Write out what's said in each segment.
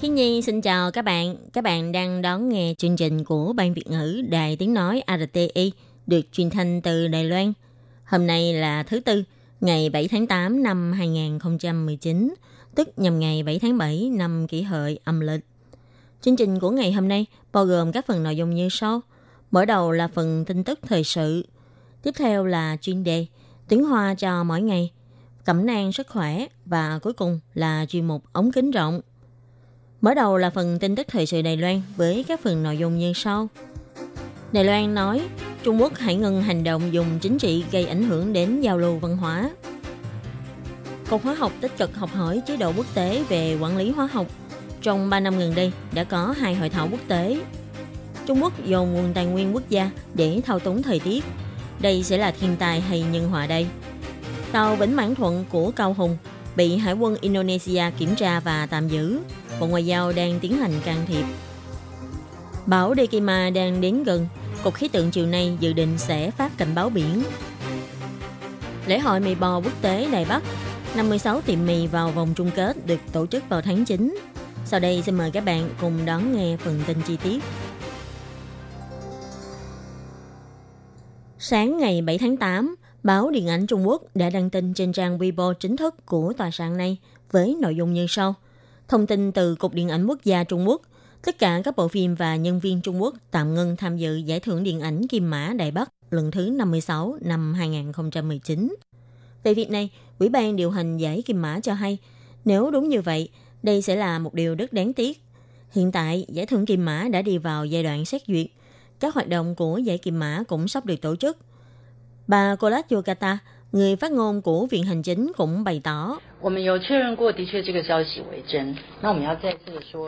Hi Nhi xin chào các bạn. Các bạn đang đón nghe chương trình của Ban Việt ngữ Đài Tiếng Nói RTI được truyền thanh từ Đài Loan. Hôm nay là thứ Tư, ngày 7 tháng 8 năm 2019, tức nhằm ngày 7 tháng 7 năm kỷ hợi âm lịch. Chương trình của ngày hôm nay bao gồm các phần nội dung như sau. Mở đầu là phần tin tức thời sự. Tiếp theo là chuyên đề tiếng hoa cho mỗi ngày, cẩm nang sức khỏe và cuối cùng là chuyên mục ống kính rộng. Mở đầu là phần tin tức thời sự Đài Loan với các phần nội dung như sau. Đài Loan nói, Trung Quốc hãy ngừng hành động dùng chính trị gây ảnh hưởng đến giao lưu văn hóa. Cục Hóa học tích cực học hỏi chế độ quốc tế về quản lý hóa học. Trong 3 năm gần đây, đã có hai hội thảo quốc tế. Trung Quốc dồn nguồn tài nguyên quốc gia để thao túng thời tiết. Đây sẽ là thiên tai hay nhân họa đây? Tàu Vĩnh Mãn Thuận của Cao Hùng bị Hải quân Indonesia kiểm tra và tạm giữ. Bộ Ngoại giao đang tiến hành can thiệp. Bão Dekima đang đến gần. Cục khí tượng chiều nay dự định sẽ phát cảnh báo biển. Lễ hội mì bò quốc tế Đài Bắc 56 tiệm mì vào vòng chung kết được tổ chức vào tháng 9. Sau đây xin mời các bạn cùng đón nghe phần tin chi tiết. Sáng ngày 7 tháng 8, báo Điện ảnh Trung Quốc đã đăng tin trên trang Weibo chính thức của tòa soạn này với nội dung như sau. Thông tin từ Cục Điện ảnh Quốc gia Trung Quốc, tất cả các bộ phim và nhân viên Trung Quốc tạm ngưng tham dự giải thưởng điện ảnh Kim Mã Đại Bắc lần thứ 56 năm 2019. Về việc này, Ủy ban điều hành giải Kim Mã cho hay, nếu đúng như vậy, đây sẽ là một điều rất đáng tiếc. Hiện tại, giải thưởng Kim Mã đã đi vào giai đoạn xét duyệt. Các hoạt động của giải Kim Mã cũng sắp được tổ chức. Bà Colas Yokata, Người phát ngôn của Viện Hành Chính cũng bày tỏ.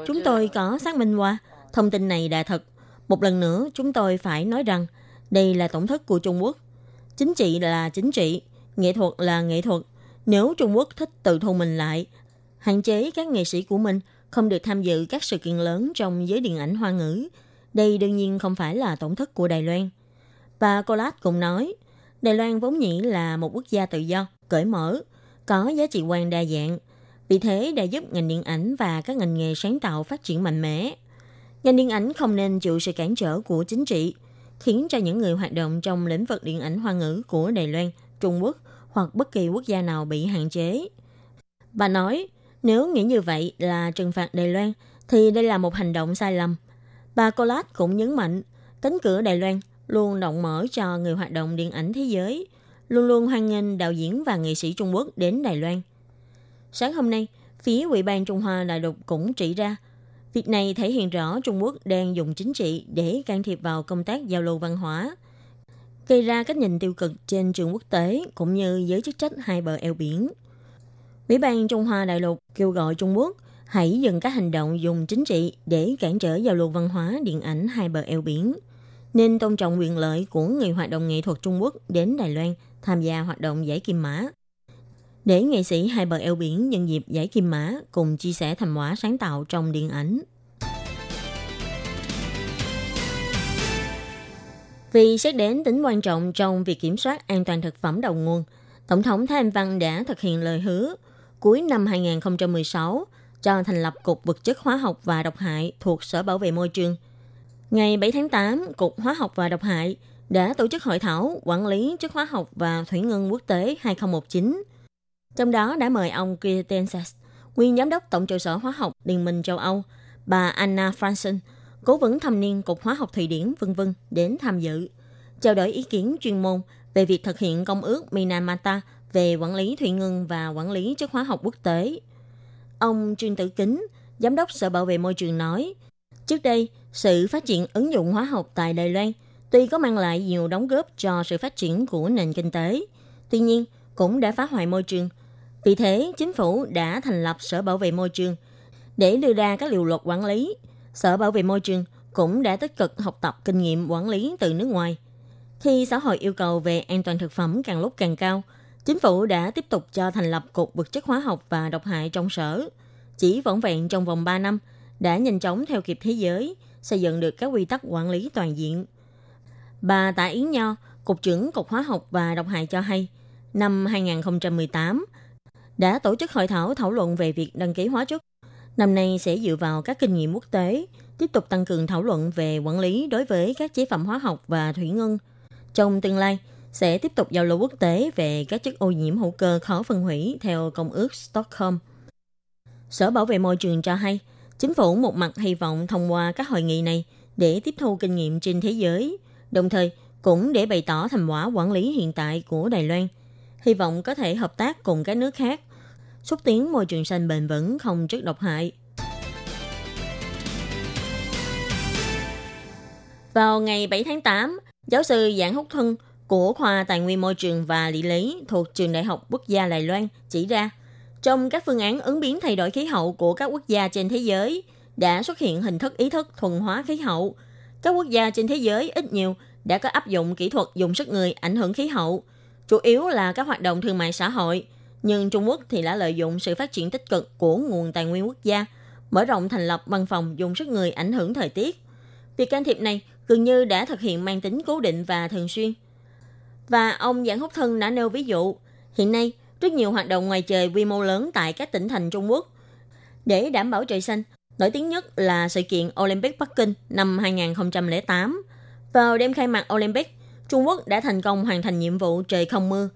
Chúng tôi có xác minh qua, thông tin này là thật. Một lần nữa, chúng tôi phải nói rằng đây là tổng thất của Trung Quốc. Chính trị là chính trị, nghệ thuật là nghệ thuật. Nếu Trung Quốc thích tự thu mình lại, hạn chế các nghệ sĩ của mình không được tham dự các sự kiện lớn trong giới điện ảnh hoa ngữ, đây đương nhiên không phải là tổng thất của Đài Loan. Bà Colas cũng nói, Đài Loan vốn nhĩ là một quốc gia tự do, cởi mở, có giá trị quan đa dạng. Vì thế đã giúp ngành điện ảnh và các ngành nghề sáng tạo phát triển mạnh mẽ. Ngành điện ảnh không nên chịu sự cản trở của chính trị, khiến cho những người hoạt động trong lĩnh vực điện ảnh hoa ngữ của Đài Loan, Trung Quốc hoặc bất kỳ quốc gia nào bị hạn chế. Bà nói, nếu nghĩ như vậy là trừng phạt Đài Loan, thì đây là một hành động sai lầm. Bà Colas cũng nhấn mạnh, cánh cửa Đài Loan luôn rộng mở cho người hoạt động điện ảnh thế giới, luôn luôn hoan nghênh đạo diễn và nghệ sĩ Trung Quốc đến Đài Loan. Sáng hôm nay, phía Ủy ban Trung Hoa Đại lục cũng chỉ ra, việc này thể hiện rõ Trung Quốc đang dùng chính trị để can thiệp vào công tác giao lưu văn hóa, gây ra cách nhìn tiêu cực trên trường quốc tế cũng như giới chức trách hai bờ eo biển. Ủy ban Trung Hoa Đại lục kêu gọi Trung Quốc hãy dừng các hành động dùng chính trị để cản trở giao lưu văn hóa điện ảnh hai bờ eo biển, nên tôn trọng quyền lợi của người hoạt động nghệ thuật Trung Quốc đến Đài Loan tham gia hoạt động giải kim mã. Để nghệ sĩ hai bờ eo biển nhân dịp giải kim mã cùng chia sẻ thành quả sáng tạo trong điện ảnh. Vì xét đến tính quan trọng trong việc kiểm soát an toàn thực phẩm đầu nguồn, Tổng thống Thái Anh Văn đã thực hiện lời hứa cuối năm 2016 cho thành lập Cục Vật chất Hóa học và Độc hại thuộc Sở Bảo vệ Môi trường. Ngày 7 tháng 8, Cục Hóa học và Độc hại đã tổ chức hội thảo quản lý chất hóa học và thủy ngân quốc tế 2019. Trong đó đã mời ông Kietensas, nguyên giám đốc Tổng trụ sở hóa học Liên minh châu Âu, bà Anna Franson, cố vấn thâm niên Cục Hóa học Thụy Điển, v.v đến tham dự, trao đổi ý kiến chuyên môn về việc thực hiện công ước Minamata về quản lý thủy ngân và quản lý chất hóa học quốc tế. Ông Trương Tử Kính, giám đốc Sở Bảo vệ Môi trường nói, trước đây, sự phát triển ứng dụng hóa học tại Đài Loan tuy có mang lại nhiều đóng góp cho sự phát triển của nền kinh tế, tuy nhiên cũng đã phá hoại môi trường. Vì thế, chính phủ đã thành lập Sở Bảo vệ Môi trường Để đưa ra các điều luật quản lý, Sở Bảo vệ Môi trường cũng đã tích cực học tập kinh nghiệm quản lý từ nước ngoài. Khi xã hội yêu cầu về an toàn thực phẩm càng lúc càng cao, chính phủ đã tiếp tục cho thành lập Cục Vật chất Hóa học và Độc hại trong sở. Chỉ vỏn vẹn trong vòng 3 năm, đã nhanh chóng theo kịp thế giới, xây dựng được các quy tắc quản lý toàn diện. Bà Tạ Yến Nho, Cục trưởng Cục Hóa học và Độc hại cho hay, năm 2018 đã tổ chức hội thảo thảo luận về việc đăng ký hóa chất. Năm nay sẽ dựa vào các kinh nghiệm quốc tế, tiếp tục tăng cường thảo luận về quản lý đối với các chế phẩm hóa học và thủy ngân. Trong tương lai, sẽ tiếp tục giao lưu quốc tế về các chất ô nhiễm hữu cơ khó phân hủy theo Công ước Stockholm. Sở Bảo vệ Môi trường cho hay, chính phủ một mặt hy vọng thông qua các hội nghị này để tiếp thu kinh nghiệm trên thế giới, đồng thời cũng để bày tỏ thành quả quản lý hiện tại của Đài Loan. Hy vọng có thể hợp tác cùng các nước khác, xúc tiến môi trường xanh bền vững không chất độc hại. Vào ngày 7 tháng 8, giáo sư Giảng Húc Thân của khoa Tài nguyên Môi trường và Địa lý thuộc Trường Đại học Quốc gia Đài Loan chỉ ra, trong các phương án ứng biến thay đổi khí hậu của các quốc gia trên thế giới đã xuất hiện hình thức ý thức thuần hóa khí hậu. Các quốc gia trên thế giới ít nhiều đã có áp dụng kỹ thuật dùng sức người ảnh hưởng khí hậu, chủ yếu là các hoạt động thương mại xã hội. Nhưng Trung Quốc thì đã lợi dụng sự phát triển tích cực của nguồn tài nguyên quốc gia, mở rộng thành lập văn phòng dùng sức người ảnh hưởng thời tiết. Việc can thiệp này gần như đã thực hiện mang tính cố định và thường xuyên. Và ông Giảng Húc Thân đã nêu ví dụ, hiện nay rất nhiều hoạt động ngoài trời quy mô lớn tại các tỉnh thành Trung Quốc. Để đảm bảo trời xanh, nổi tiếng nhất là sự kiện Olympic Bắc Kinh năm 2008. Vào đêm khai mạc Olympic, Trung Quốc đã thành công hoàn thành nhiệm vụ trời không mưa.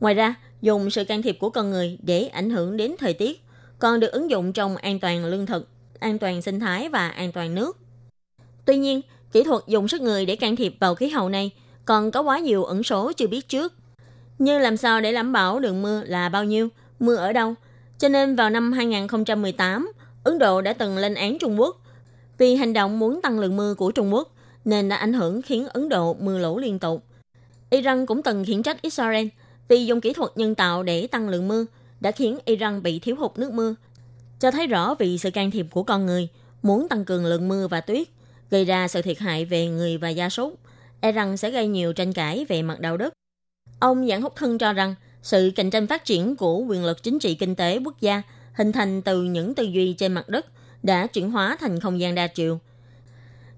Ngoài ra, dùng sự can thiệp của con người để ảnh hưởng đến thời tiết, còn được ứng dụng trong an toàn lương thực, an toàn sinh thái và an toàn nước. Tuy nhiên, kỹ thuật dùng sức người để can thiệp vào khí hậu này còn có quá nhiều ẩn số chưa biết trước. Như làm sao để đảm bảo lượng mưa là bao nhiêu, mưa ở đâu. Cho nên vào năm 2018, Ấn Độ đã từng lên án Trung Quốc vì hành động muốn tăng lượng mưa của Trung Quốc nên đã ảnh hưởng khiến Ấn Độ mưa lũ liên tục. Iran cũng từng khiển trách Israel vì dùng kỹ thuật nhân tạo để tăng lượng mưa đã khiến Iran bị thiếu hụt nước mưa, cho thấy rõ vì sự can thiệp của con người muốn tăng cường lượng mưa và tuyết, gây ra sự thiệt hại về người và gia súc, e rằng sẽ gây nhiều tranh cãi về mặt đạo đức. Ông Giảng Húc Thân cho rằng sự cạnh tranh phát triển của quyền lực chính trị kinh tế quốc gia hình thành từ những tư duy trên mặt đất đã chuyển hóa thành không gian đa chiều.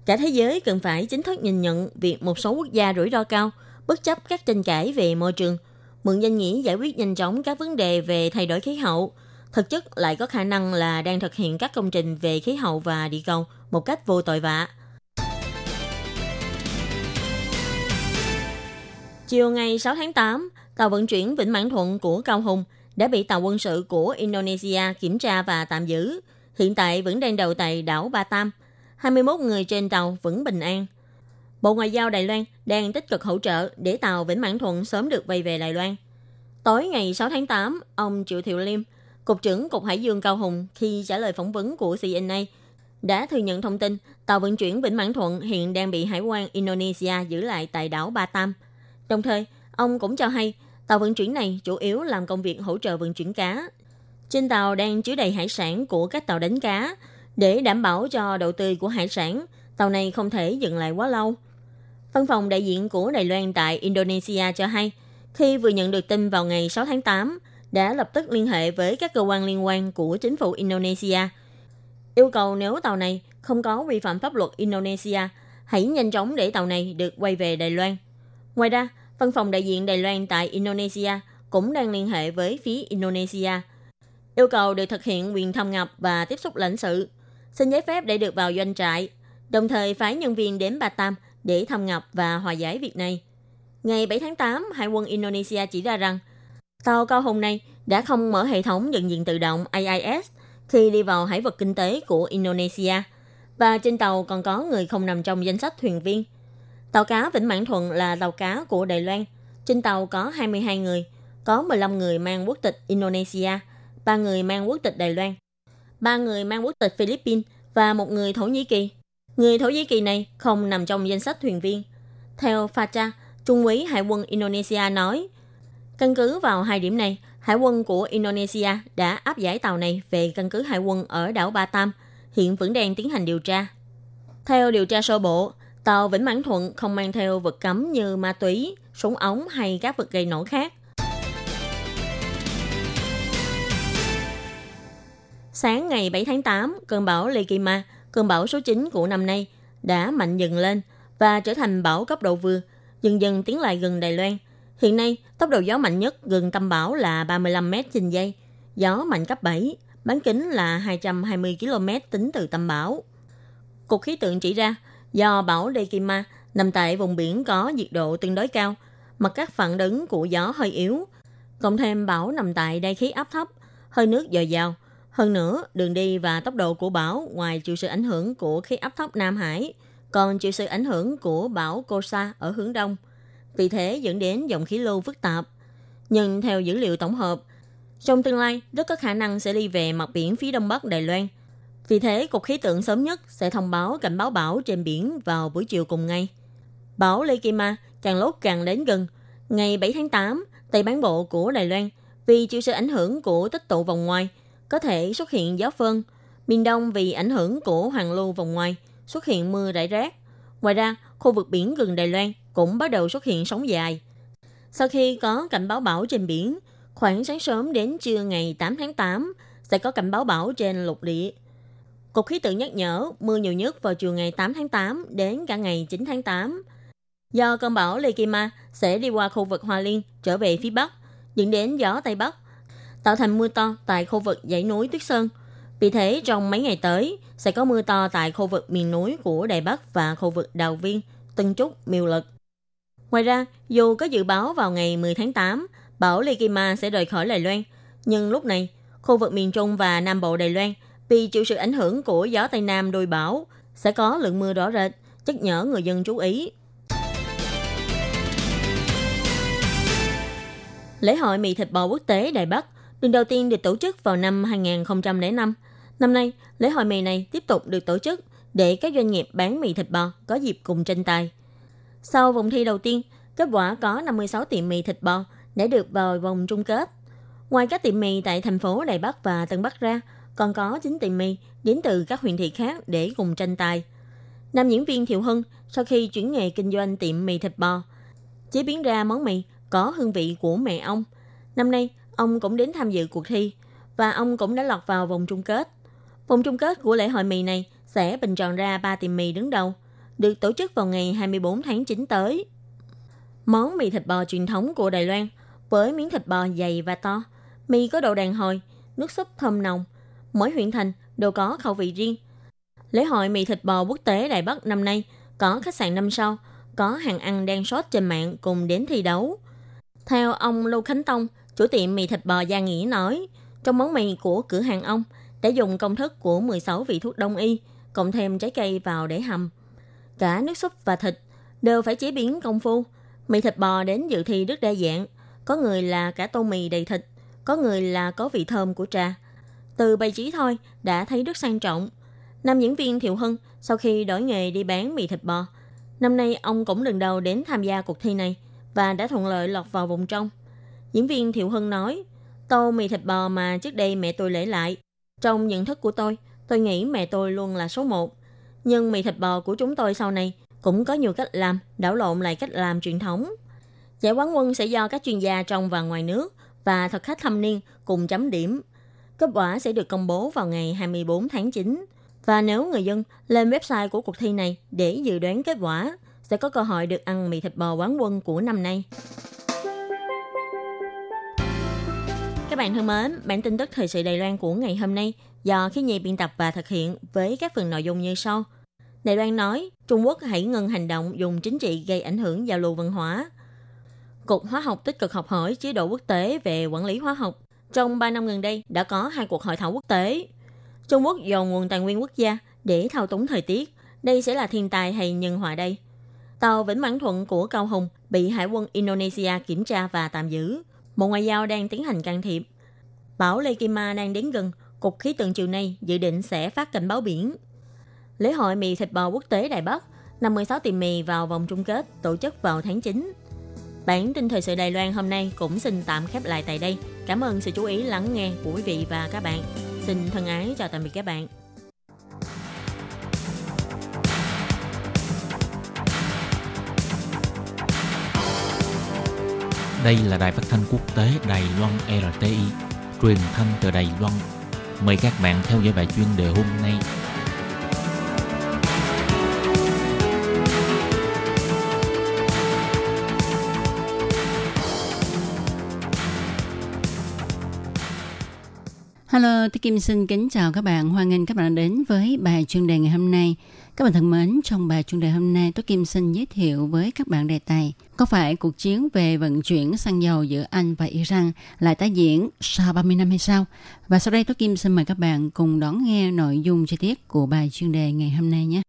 Cả thế giới cần phải chính thức nhìn nhận việc một số quốc gia rủi ro cao, bất chấp các tranh cãi về môi trường, mượn danh nghĩa giải quyết nhanh chóng các vấn đề về thay đổi khí hậu, thực chất lại có khả năng là đang thực hiện các công trình về khí hậu và địa cầu một cách vô tội vạ. Chiều ngày 6 tháng 8, tàu vận chuyển Vĩnh Mãn Thuận của Cao Hùng đã bị tàu quân sự của Indonesia kiểm tra và tạm giữ. Hiện tại vẫn đang đầu tại đảo Ba Tam. 21 người trên tàu vẫn bình an. Bộ Ngoại giao Đài Loan đang tích cực hỗ trợ để tàu Vĩnh Mãn Thuận sớm được quay về Đài Loan. Tối ngày 6 tháng 8, ông Triệu Thiệu Liêm, Cục trưởng Cục Hải dương Cao Hùng khi trả lời phỏng vấn của CNA đã thừa nhận thông tin tàu vận chuyển Vĩnh Mãn Thuận hiện đang bị Hải quan Indonesia giữ lại tại đảo Ba Tam – Đồng thời, ông cũng cho hay tàu vận chuyển này chủ yếu làm công việc hỗ trợ vận chuyển cá. Trên tàu đang chứa đầy hải sản của các tàu đánh cá. Để đảm bảo cho độ tươi của hải sản, tàu này không thể dừng lại quá lâu. Văn phòng đại diện của Đài Loan tại Indonesia cho hay, khi vừa nhận được tin vào ngày 6 tháng 8, đã lập tức liên hệ với các cơ quan liên quan của chính phủ Indonesia, yêu cầu nếu tàu này không có vi phạm pháp luật Indonesia, hãy nhanh chóng để tàu này được quay về Đài Loan. Ngoài ra, văn phòng đại diện Đài Loan tại Indonesia cũng đang liên hệ với phía Indonesia, yêu cầu được thực hiện quyền thăm ngập và tiếp xúc lãnh sự, xin giấy phép để được vào doanh trại, đồng thời phái nhân viên đến Batam để thăm ngập và hòa giải việc này. Ngày 7 tháng 8, Hải quân Indonesia chỉ ra rằng tàu cao hùng này đã không mở hệ thống nhận diện tự động AIS khi đi vào hải vực kinh tế của Indonesia và trên tàu còn có người không nằm trong danh sách thuyền viên – Tàu cá Vĩnh Mãn Thuận là tàu cá của Đài Loan. Trên tàu có 22 người, có 15 người mang quốc tịch Indonesia, 3 người mang quốc tịch Đài Loan, 3 người mang quốc tịch Philippines và một người Thổ Nhĩ Kỳ. Người Thổ Nhĩ Kỳ này không nằm trong danh sách thuyền viên. Theo Facha, Trung úy Hải quân Indonesia nói, căn cứ vào hai điểm này, Hải quân của Indonesia đã áp giải tàu này về căn cứ hải quân ở đảo Batam, hiện vẫn đang tiến hành điều tra. Theo điều tra sơ bộ, tàu Vĩnh Mãn Thuận không mang theo vật cấm như ma túy, súng ống hay các vật gây nổ khác. Sáng ngày 7 tháng 8, cơn bão Lekima, cơn bão số 9 của năm nay, đã mạnh dần lên và trở thành bão cấp độ vừa, dần dần tiến lại gần Đài Loan. Hiện nay, tốc độ gió mạnh nhất gần tâm bão là 35 m trên giây, gió mạnh cấp 7, bán kính là 220 km tính từ tâm bão. Cục khí tượng chỉ ra, do bão Dekima nằm tại vùng biển có nhiệt độ tương đối cao, mặt các phản ứng của gió hơi yếu, cộng thêm bão nằm tại đáy khí áp thấp, hơi nước dồi dào. Hơn nữa, đường đi và tốc độ của bão ngoài chịu sự ảnh hưởng của khí áp thấp Nam Hải, còn chịu sự ảnh hưởng của bão Kosa ở hướng đông. Vì thế dẫn đến dòng khí lưu phức tạp. Nhưng theo dữ liệu tổng hợp, trong tương lai rất có khả năng sẽ đi về mặt biển phía đông bắc Đài Loan. Vì thế, Cục Khí tượng sớm nhất sẽ thông báo cảnh báo bão trên biển vào buổi chiều cùng ngày. Bão Lekima càng lúc càng đến gần. Ngày 7 tháng 8, Tây bán bộ của Đài Loan vì chịu sự ảnh hưởng của tích tụ vòng ngoài có thể xuất hiện gió phơn. Miền Đông vì ảnh hưởng của hoàng lưu vòng ngoài xuất hiện mưa rải rác. Ngoài ra, khu vực biển gần Đài Loan cũng bắt đầu xuất hiện sóng dài. Sau khi có cảnh báo bão trên biển, khoảng sáng sớm đến trưa ngày 8 tháng 8 sẽ có cảnh báo bão trên lục địa. Cục khí tượng nhắc nhở mưa nhiều nhất vào chiều ngày 8 tháng 8 đến cả ngày 9 tháng 8. Do cơn bão Lekima sẽ đi qua khu vực Hoa Liên trở về phía Bắc, dẫn đến gió Tây Bắc, tạo thành mưa to tại khu vực dãy núi Tuyết Sơn. Vì thế, trong mấy ngày tới, sẽ có mưa to tại khu vực miền núi của Đài Bắc và khu vực Đào Viên, Tân Trúc, Miêu Lực. Ngoài ra, dù có dự báo vào ngày 10 tháng 8, bão Lekima sẽ rời khỏi Đài Loan, nhưng lúc này, khu vực miền Trung và Nam Bộ Đài Loan vì chịu sự ảnh hưởng của gió Tây Nam đôi bão sẽ có lượng mưa rõ rệt, nhắc nhở người dân chú ý. Lễ hội mì thịt bò quốc tế Đài Bắc lần đầu tiên được tổ chức vào năm 2005. Năm nay, lễ hội mì này tiếp tục được tổ chức để các doanh nghiệp bán mì thịt bò có dịp cùng tranh tài. Sau vòng thi đầu tiên, kết quả có 56 tiệm mì thịt bò đã được vào vòng chung kết. Ngoài các tiệm mì tại thành phố Đài Bắc và Tân Bắc ra, còn có chính tiệm mì đến từ các huyện thị khác để cùng tranh tài. Nam diễn viên Thiệu Hưng sau khi chuyển nghề kinh doanh tiệm mì thịt bò, chế biến ra món mì có hương vị của mẹ ông. Năm nay, ông cũng đến tham dự cuộc thi và ông cũng đã lọt vào vòng chung kết. Vòng chung kết của lễ hội mì này sẽ bình chọn ra 3 tiệm mì đứng đầu, được tổ chức vào ngày 24 tháng 9 tới. Món mì thịt bò truyền thống của Đài Loan với miếng thịt bò dày và to, mì có độ đàn hồi, nước súp thơm nồng. Mỗi huyện thành đều có khẩu vị riêng. Lễ hội mì thịt bò quốc tế Đài Bắc năm nay có khách sạn năm sau, có hàng ăn đang sốt trên mạng cùng đến thi đấu. Theo ông Lưu Khánh Tông, chủ tiệm mì thịt bò Gia Nghĩa nói, trong món mì của cửa hàng ông đã dùng công thức của 16 vị thuốc đông y, cộng thêm trái cây vào để hầm. Cả nước súp và thịt đều phải chế biến công phu. Mì thịt bò đến dự thi rất đa dạng. Có người là cả tô mì đầy thịt, có người là có vị thơm của trà. Từ bày trí thôi đã thấy rất sang trọng. Nam diễn viên Thiệu Hưng sau khi đổi nghề đi bán mì thịt bò, năm nay ông cũng lần đầu đến tham gia cuộc thi này và đã thuận lợi lọt vào vòng trong. Diễn viên Thiệu Hưng nói, tô mì thịt bò mà trước đây mẹ tôi lễ lại. Trong nhận thức của tôi, tôi nghĩ mẹ tôi luôn là số một. Nhưng mì thịt bò của chúng tôi sau này cũng có nhiều cách làm, đảo lộn lại cách làm truyền thống. Giải quán quân sẽ do các chuyên gia trong và ngoài nước và thực khách thâm niên cùng chấm điểm. Kết quả sẽ được công bố vào ngày 24 tháng 9. Và nếu người dân lên website của cuộc thi này để dự đoán kết quả, sẽ có cơ hội được ăn mì thịt bò quán quân của năm nay. Các bạn thân mến, bản tin tức thời sự Đài Loan của ngày hôm nay do khí nhi biên tập và thực hiện với các phần nội dung như sau. Đài Loan nói, Trung Quốc hãy ngừng hành động dùng chính trị gây ảnh hưởng giao lưu văn hóa. Cục Hóa học tích cực học hỏi chế độ quốc tế về quản lý hóa học. Trong 3 năm gần đây đã có hai cuộc hội thảo quốc tế. Trung Quốc dồn nguồn tài nguyên quốc gia để thao túng thời tiết. Đây sẽ là thiên tai hay nhân họa đây? Tàu Vĩnh Mãn Thuận của Cao Hùng bị Hải quân Indonesia kiểm tra và tạm giữ. Bộ Ngoại giao đang tiến hành can thiệp. Bão Lekima đang đến gần, Cục Khí tượng chiều nay dự định sẽ phát cảnh báo biển. Lễ hội mì thịt bò quốc tế Đài Bắc, 56 tiệm mì vào vòng chung kết tổ chức vào tháng 9. Bản tin thời sự Đài Loan hôm nay cũng xin tạm khép lại tại đây. Cảm ơn sự chú ý lắng nghe của quý vị và các bạn. Xin thân ái chào tạm biệt các bạn. Đây là đài phát thanh quốc tế Đài Loan RTI, truyền thanh từ Đài Loan. Mời các bạn theo dõi bài chuyên đề hôm nay. Hello, tôi Kim xin kính chào các bạn. Hoan nghênh các bạn đến với bài chuyên đề ngày hôm nay. Các bạn thân mến, trong bài chuyên đề hôm nay, tôi Kim xin giới thiệu với các bạn đề tài có phải cuộc chiến về vận chuyển xăng dầu giữa Anh và Iran lại tái diễn sau 30 năm hay sao? Và sau đây tôi Kim xin mời các bạn cùng đón nghe nội dung chi tiết của bài chuyên đề ngày hôm nay nhé.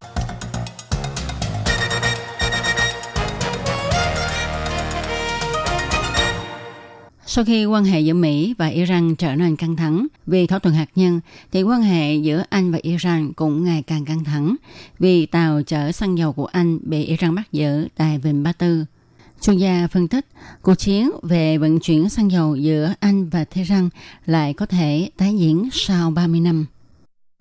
Sau khi quan hệ giữa Mỹ và Iran trở nên căng thẳng vì thỏa thuận hạt nhân, thì quan hệ giữa Anh và Iran cũng ngày càng căng thẳng vì tàu chở xăng dầu của Anh bị Iran bắt giữ tại Vịnh Ba Tư. Chuyên gia phân tích, cuộc chiến về vận chuyển xăng dầu giữa Anh và Tehran lại có thể tái diễn sau 30 năm.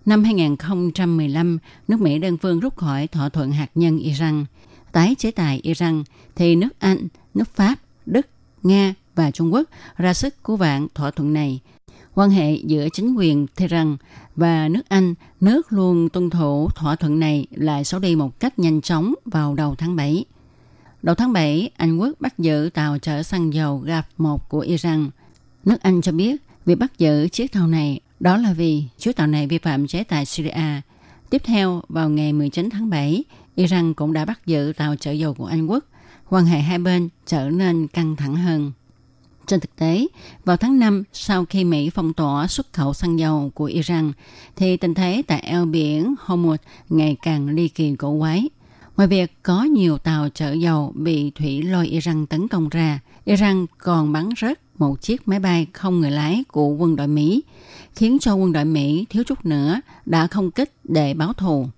Năm 2015, nước Mỹ đơn phương rút khỏi thỏa thuận hạt nhân Iran. Tái chế tài Iran thì nước Anh, nước Pháp, Đức, Nga và Trung Quốc ra sức cứu vãn thỏa thuận này. Quan hệ giữa chính quyền Tehran và nước Anh, nước luôn tuân thủ thỏa thuận này lại xấu đi một cách nhanh chóng vào đầu tháng 7. Đầu tháng 7, Anh Quốc bắt giữ tàu chở xăng dầu gặp một của Iran. Nước Anh cho biết việc bắt giữ chiếc tàu này đó là vì chiếc tàu này vi phạm chế tài Syria. Tiếp theo, vào ngày 19 tháng 7, Iran cũng đã bắt giữ tàu chở dầu của Anh Quốc. Quan hệ hai bên trở nên căng thẳng hơn. Trên thực tế, vào tháng 5 sau khi Mỹ phong tỏa xuất khẩu xăng dầu của Iran, thì tình thế tại eo biển Hormuz ngày càng ly kỳ cổ quái. Ngoài việc có nhiều tàu chở dầu bị thủy lôi Iran tấn công ra, Iran còn bắn rớt một chiếc máy bay không người lái của quân đội Mỹ, khiến cho quân đội Mỹ thiếu chút nữa đã không kích để báo thù.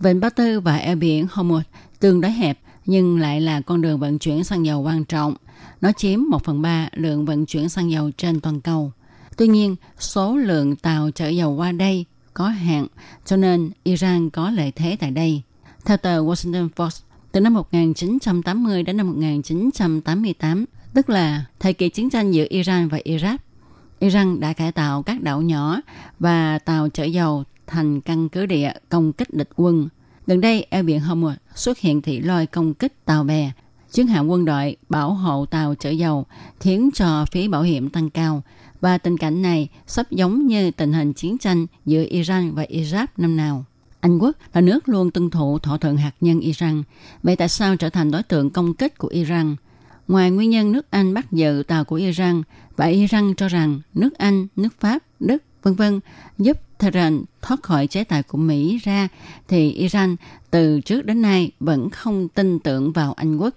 Vịnh Ba Tư và eo biển Hormuz tương đối hẹp nhưng lại là con đường vận chuyển xăng dầu quan trọng nó chiếm 1 phần 3 lượng vận chuyển xăng dầu trên toàn cầu. Tuy nhiên, số lượng tàu chở dầu qua đây có hạn, cho nên Iran có lợi thế tại đây. Theo tờ Washington Post, từ năm 1980 đến năm 1988, tức là thời kỳ chiến tranh giữa Iran và Iraq, Iran đã cải tạo các đảo nhỏ và tàu chở dầu thành căn cứ địa công kích địch quân. Gần đây, eo biển Hormuz xuất hiện thị lôi công kích tàu bè chiến hạm quân đội bảo hộ tàu chở dầu khiến cho phí bảo hiểm tăng cao và tình cảnh này sắp giống như tình hình chiến tranh giữa Iran và Iraq năm nào. Anh Quốc là nước luôn tuân thủ thỏa thuận hạt nhân Iran. Vậy tại sao trở thành đối tượng công kích của Iran? Ngoài nguyên nhân nước Anh bắt giữ tàu của Iran và Iran cho rằng nước Anh, nước Pháp, Đức, vân vân giúp Tehran thoát khỏi chế tài của Mỹ ra, thì Iran từ trước đến nay vẫn không tin tưởng vào Anh Quốc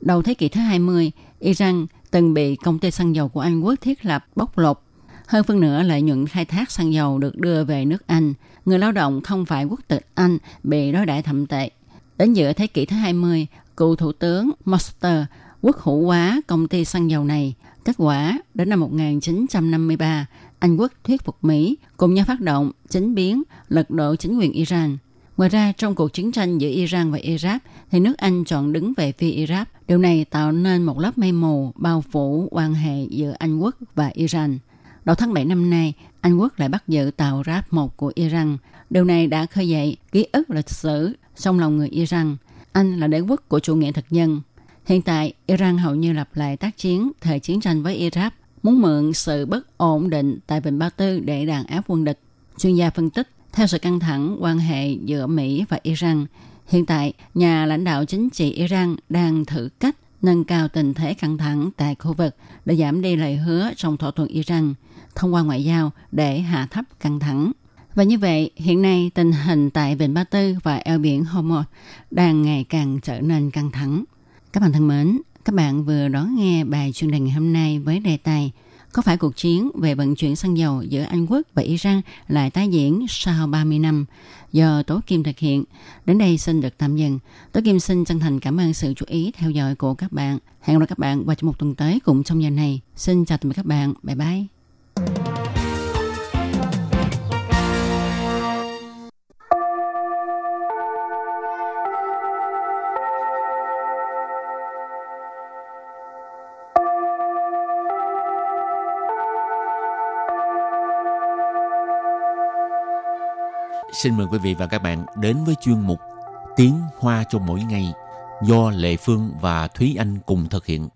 đầu thế kỷ thứ 20, Iran từng bị công ty xăng dầu của Anh quốc thiết lập bóc lột. Hơn phân nửa lợi nhuận khai thác xăng dầu được đưa về nước Anh. Người lao động không phải quốc tịch Anh bị đối đãi thậm tệ. Đến giữa thế kỷ thứ 20, cựu thủ tướng Monster quốc hữu hóa công ty xăng dầu này. Kết quả, đến năm 1953, anh quốc thuyết phục Mỹ cùng nhau phát động chính biến lật đổ chính quyền Iran – Ngoài ra, trong cuộc chiến tranh giữa Iran và Iraq, thì nước Anh chọn đứng về phía Iraq. Điều này tạo nên một lớp mây mù bao phủ quan hệ giữa Anh quốc và Iran. Đầu tháng 7 năm nay, Anh quốc lại bắt giữ tàu RAP 1 của Iran. Điều này đã khơi dậy ký ức lịch sử trong lòng người Iran. Anh là đế quốc của chủ nghĩa thực dân. Hiện tại, Iran hầu như lặp lại tác chiến thời chiến tranh với Iraq, muốn mượn sự bất ổn định tại Vịnh Ba Tư để đàn áp quân địch. Chuyên gia phân tích, theo sự căng thẳng quan hệ giữa Mỹ và Iran, hiện tại nhà lãnh đạo chính trị Iran đang thử cách nâng cao tình thế căng thẳng tại khu vực để giảm đi lời hứa trong thỏa thuận Iran thông qua ngoại giao để hạ thấp căng thẳng. Và như vậy, hiện nay tình hình tại Vịnh Ba Tư và eo biển Hormuz đang ngày càng trở nên căng thẳng. Các bạn thân mến, các bạn vừa đón nghe bài chuyên đề ngày hôm nay với đề tài Có phải cuộc chiến về vận chuyển xăng dầu giữa Anh Quốc và Iran lại tái diễn sau 30 năm do Tố Kim thực hiện? Đến đây xin được tạm dừng. Tố Kim xin chân thành cảm ơn sự chú ý, theo dõi của các bạn. Hẹn gặp lại các bạn vào trong một tuần tới cùng trong giờ này. Xin chào tạm biệt các bạn. Bye bye. Xin mời quý vị và các bạn đến với chuyên mục Tiếng Hoa cho mỗi ngày do Lệ Phương và Thúy Anh cùng thực hiện.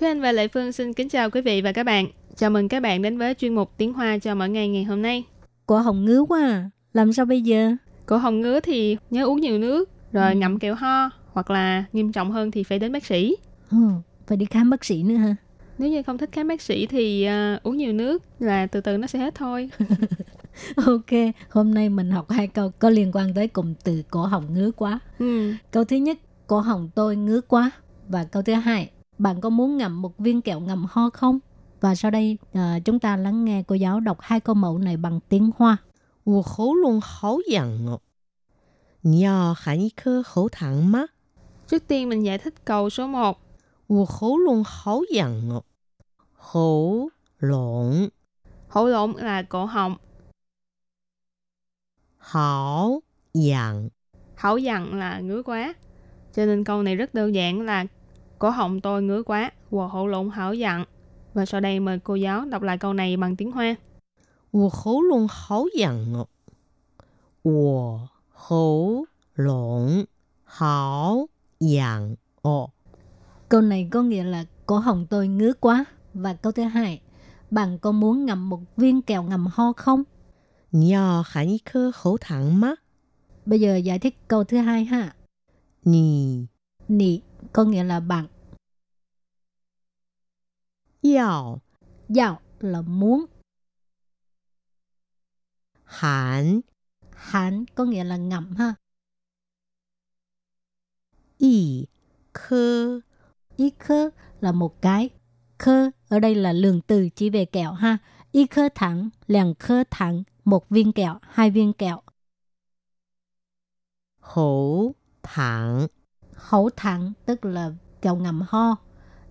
Thúy Anh và Lệ Phương xin kính chào quý vị và các bạn. Chào mừng các bạn đến với chuyên mục Tiếng Hoa cho mỗi ngày ngày hôm nay. Quả hồng ngứa quá à. Làm sao bây giờ? Cổ họng ngứa thì nhớ uống nhiều nước, rồi ngậm kẹo ho, hoặc là nghiêm trọng hơn thì phải đến bác sĩ. Ừ, phải đi khám bác sĩ nữa ha. Nếu như không thích khám bác sĩ thì à, uống nhiều nước là từ từ nó sẽ hết thôi. Ok, hôm nay mình học hai câu có liên quan tới cụm từ cổ họng ngứa quá. ừ. Câu thứ nhất, cổ họng tôi ngứa quá. Và câu thứ hai, bạn có muốn ngậm một viên kẹo ngậm ho không? Và sau đây à, chúng ta lắng nghe cô giáo đọc hai câu mẫu này bằng tiếng Hoa. 我喉咙好痒哦，你要含一颗喉糖吗？ Trước tiên mình giải thích câu số 1. 我喉咙好痒哦，喉咙 Hổ lộn là cổ họng, 好痒， hảo dặn là ngứa quá. Cho nên câu này rất đơn giản là cổ họng tôi ngứa quá, và hổ lộn hảo dặn. Và sau đây mời cô giáo đọc lại câu này bằng tiếng Hoa. 我喉咙好痒哦，我喉咙好痒哦。 Câu này có nghĩa là cổ họng tôi ngứa quá. Và câu thứ hai, bạn có muốn ngậm một viên kẹo ngậm ho không? Nhờ hẳn khơ khẩu thẳng má. Bây giờ giải thích câu thứ hai ha. Nì. Nì có nghĩa là bạn. Yào. Yào là muốn. Hẳn. Hẳn có nghĩa là ngậm ha. Y. Khơ y khơ là một cái. Khơ ở đây là lượng từ chỉ về kẹo ha. Y khơ thẳng, làng khơ thẳng, một viên kẹo, hai viên kẹo. Hổ thẳng. Hổ thẳng tức là kẹo ngầm ho.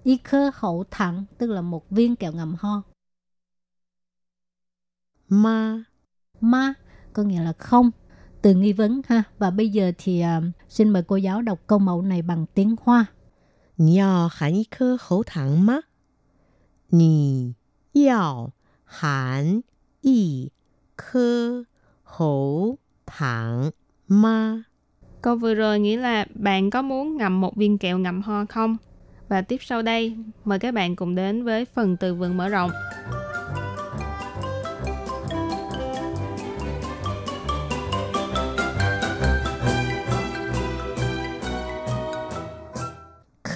Y khơ hổ thẳng tức là một viên kẹo ngầm ho. Ma. Ma có nghĩa là không. Từ nghi vấn ha. Và bây giờ thì uh, xin mời cô giáo đọc câu mẫu này bằng tiếng Hoa. 你要含一颗喉糖吗？你要含一颗喉糖吗？ Câu vừa rồi nghĩa là bạn có muốn ngậm một viên kẹo ngậm ho không? Và tiếp sau đây, mời các bạn cùng đến với phần từ vựng mở rộng.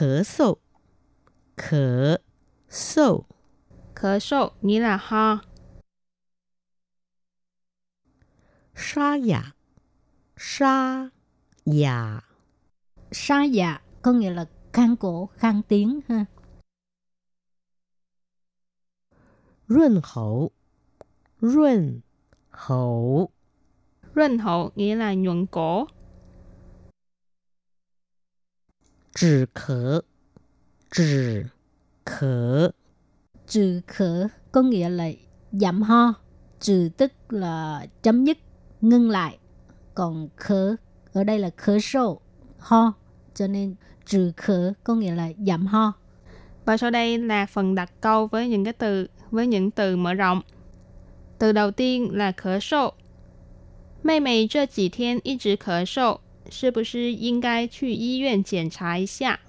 咳嗽，咳嗽， Khở sổ nghĩa là ho. 沙哑，沙哑， Sa dạ có nghĩa là khang cổ, khang tiếng ha. 润喉，润喉， Ruân hộ nghĩa là nhuận cổ. 止咳，止咳， Trừ khở có nghĩa là giảm ho. Trừ tức là chấm dứt, ngưng lại. Còn khở ở đây là khở sâu, ho. Cho nên trừ khở có nghĩa là giảm ho. Và sau đây là phần đặt câu với những cái từ với những từ mở rộng. Từ đầu tiên là khở sổ. 妹妹这几天一直咳嗽， 是不是应该去医院检查一下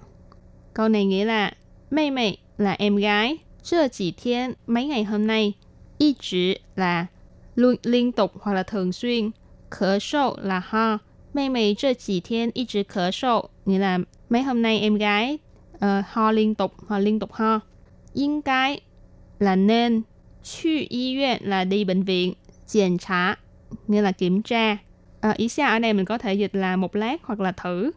？Câu này nghĩa là em gái，这几天，mấy ngày hôm nay, 一直 là luôn liên tục hoặc là thường xuyên, 咳嗽 là ho. Mê mày 这几天一直咳嗽 nghĩa là mấy hôm nay em gái ờ, ho liên tục hoặc liên tục ho. 应该 là nên, 去医院 là đi bệnh viện, kiểm tra nghĩa là kiểm tra, À, ý xa ở đây mình có thể dịch là một lát hoặc là thử.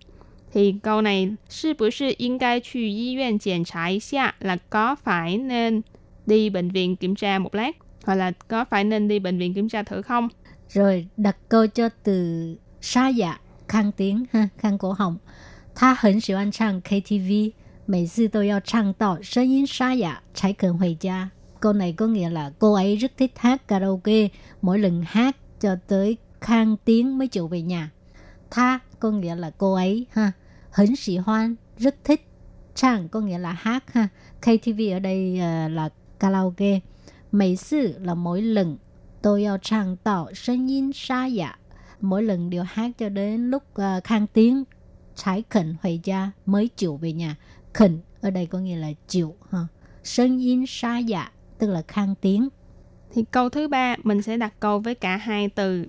Thì câu này, 是不是应该去医院检查一下 là có phải nên đi bệnh viện kiểm tra một lát hoặc là có phải nên đi bệnh viện kiểm tra thử không? Rồi đặt câu cho từ sa dạ, khang tiếng, ha, khang cổ họng. 他很喜欢唱 KTV, 每次都要唱到声音沙哑才肯回家. Câu này có nghĩa là cô ấy rất thích hát karaoke, mỗi lần hát cho tới khang tiếng mới chịu về nhà. Tha có nghĩa là cô ấy ha. Hấn sĩ hoan, rất thích. Trang có nghĩa là hát ha. KTV ở đây uh, là karaoke. Mấy sự là mỗi lần. Tôi yêu trang tạo声音沙哑. Mỗi lần đều hát cho đến lúc uh, khang tiếng. Trái khẩn hồi gia mới chịu về nhà. Khẩn ở đây có nghĩa là chịu ha. Sân yên sa dạ tức là khang tiếng. Thì câu thứ ba mình sẽ đặt câu với cả hai từ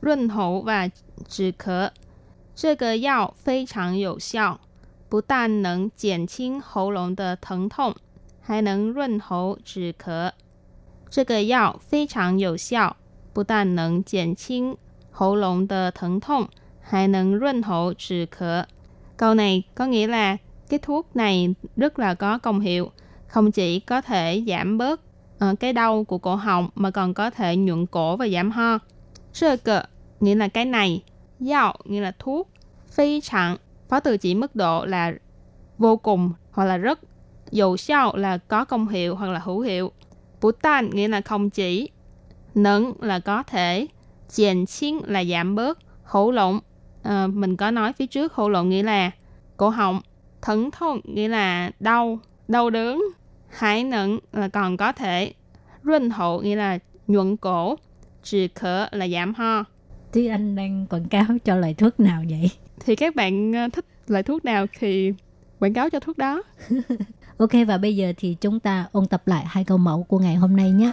润喉và 止咳。这个药非常有效，不但能减轻喉咙的疼痛，还能润喉止咳。这个药非常有效，不但能减轻喉咙的疼痛，还能润喉止咳。Câu này có nghĩa là cái thuốc này rất là có công hiệu, không chỉ có thể giảm bớt uh, cái đau của cổ họng mà còn có thể nhuận cổ và giảm ho. Sơ nghĩa là cái này, yao nghĩa là thuốc, phi chẳng, phó từ chỉ mức độ là vô cùng hoặc là rất, dầu sao là có công hiệu hoặc là hữu hiệu. bù tan nghĩa là không chỉ, nâng là có thể, chèn chiên là giảm bớt, hổ lộn, à, mình có nói phía trước hổ lộn nghĩa là cổ họng, thấn thông nghĩa là đau, đau đớn, hải nẫn là còn có thể, rinh hậu nghĩa là nhuận cổ, trừ khở là giảm ho. Thế anh đang quảng cáo cho loại thuốc nào vậy? Thì các bạn ờ, thích loại thuốc nào thì quảng cáo cho thuốc đó. ok và bây giờ thì chúng ta ôn tập lại hai câu mẫu của ngày hôm nay nhé.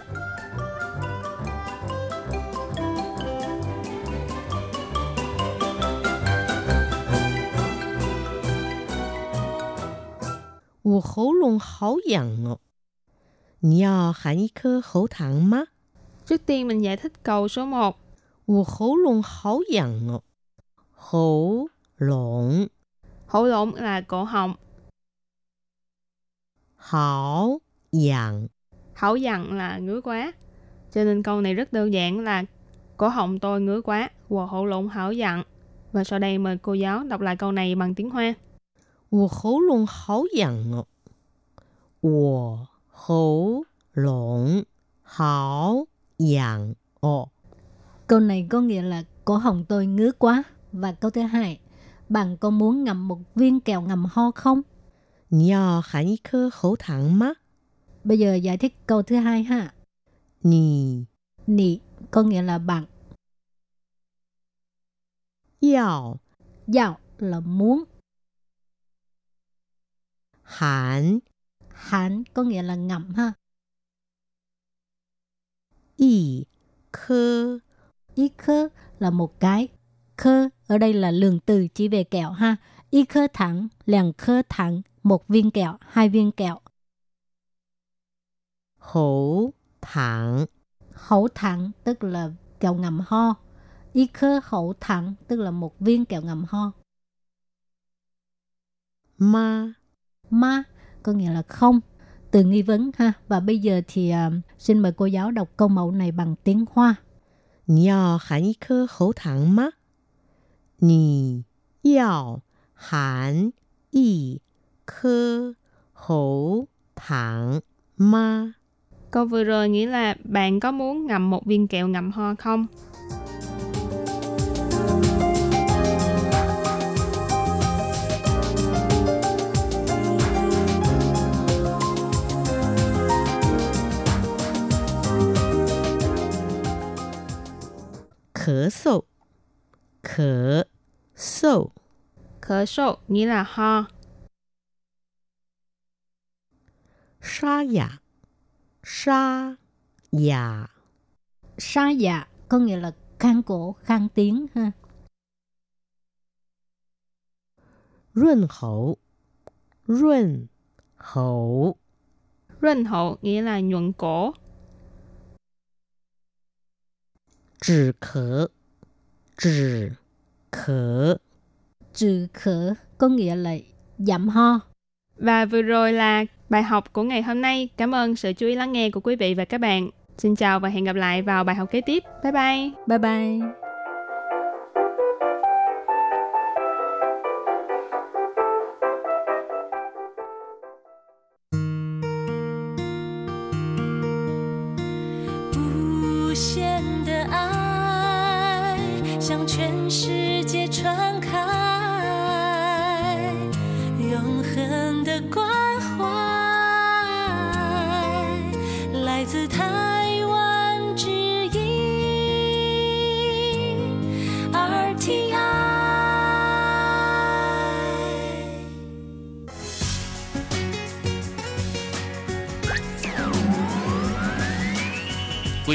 Wo hổ lông hảo yàng. Nhi hàn y khơ hổ thang ma? Trước tiên mình giải thích câu số 1. Wo hổ lộn hảo dặn ngọt. Hổ lộn. Hổ lộn là cổ họng. Hảo dặn. Hảo dặn là ngứa quá. Cho nên câu này rất đơn giản là cổ họng tôi ngứa quá. Wo hổ lộn hảo dặn. Và sau đây mời cô giáo đọc lại câu này bằng tiếng Hoa. Wo hổ lộn hảo dặn ngọt. Wo hổ lộn hảo Yang o. Câu này có nghĩa là cổ họng tôi ngứa quá. Và câu thứ hai, bạn có muốn ngậm một viên kẹo ngậm ho không? Nhờ hẳn y khơ khẩu thẳng má. Bây giờ giải thích câu thứ hai ha. Nì. Nì có nghĩa là bạn. Yào. Yào là muốn. Hẳn. Hẳn có nghĩa là ngậm ha. Y. Khơ. Y khơ là một cái. Khơ ở đây là lượng từ chỉ về kẹo ha. Y khơ thẳng, làng khơ thẳng, một viên kẹo, hai viên kẹo. Hổ thẳng. Hổ thẳng tức là kẹo ngầm ho. Y khơ hổ thẳng tức là một viên kẹo ngầm ho. Ma. Ma có nghĩa là không từ nghi vấn ha. Và bây giờ thì uh, xin mời cô giáo đọc câu mẫu này bằng tiếng Hoa. Nì hàn y cơ hấu thẳng má? Nì yào hàn y cơ hấu thẳng má? Câu vừa rồi nghĩa là bạn có muốn ngậm một viên kẹo ngậm ho không? 咳嗽，咳嗽，咳嗽 nghĩa là ho. Sa dạ, sa dạ. Sa dạ có nghĩa là khang cổ, khang tiếng ha. Ruân hậu, ruân hậu. Ruân hậu nghĩa là nhuận cổ. 止咳，trừ khở. Trừ khở có nghĩa là giảm ho. Và vừa rồi là bài học của ngày hôm nay. Cảm ơn sự chú ý lắng nghe của quý vị và các bạn. Xin chào và hẹn gặp lại vào bài học kế tiếp. Bye bye. Bye bye. 全是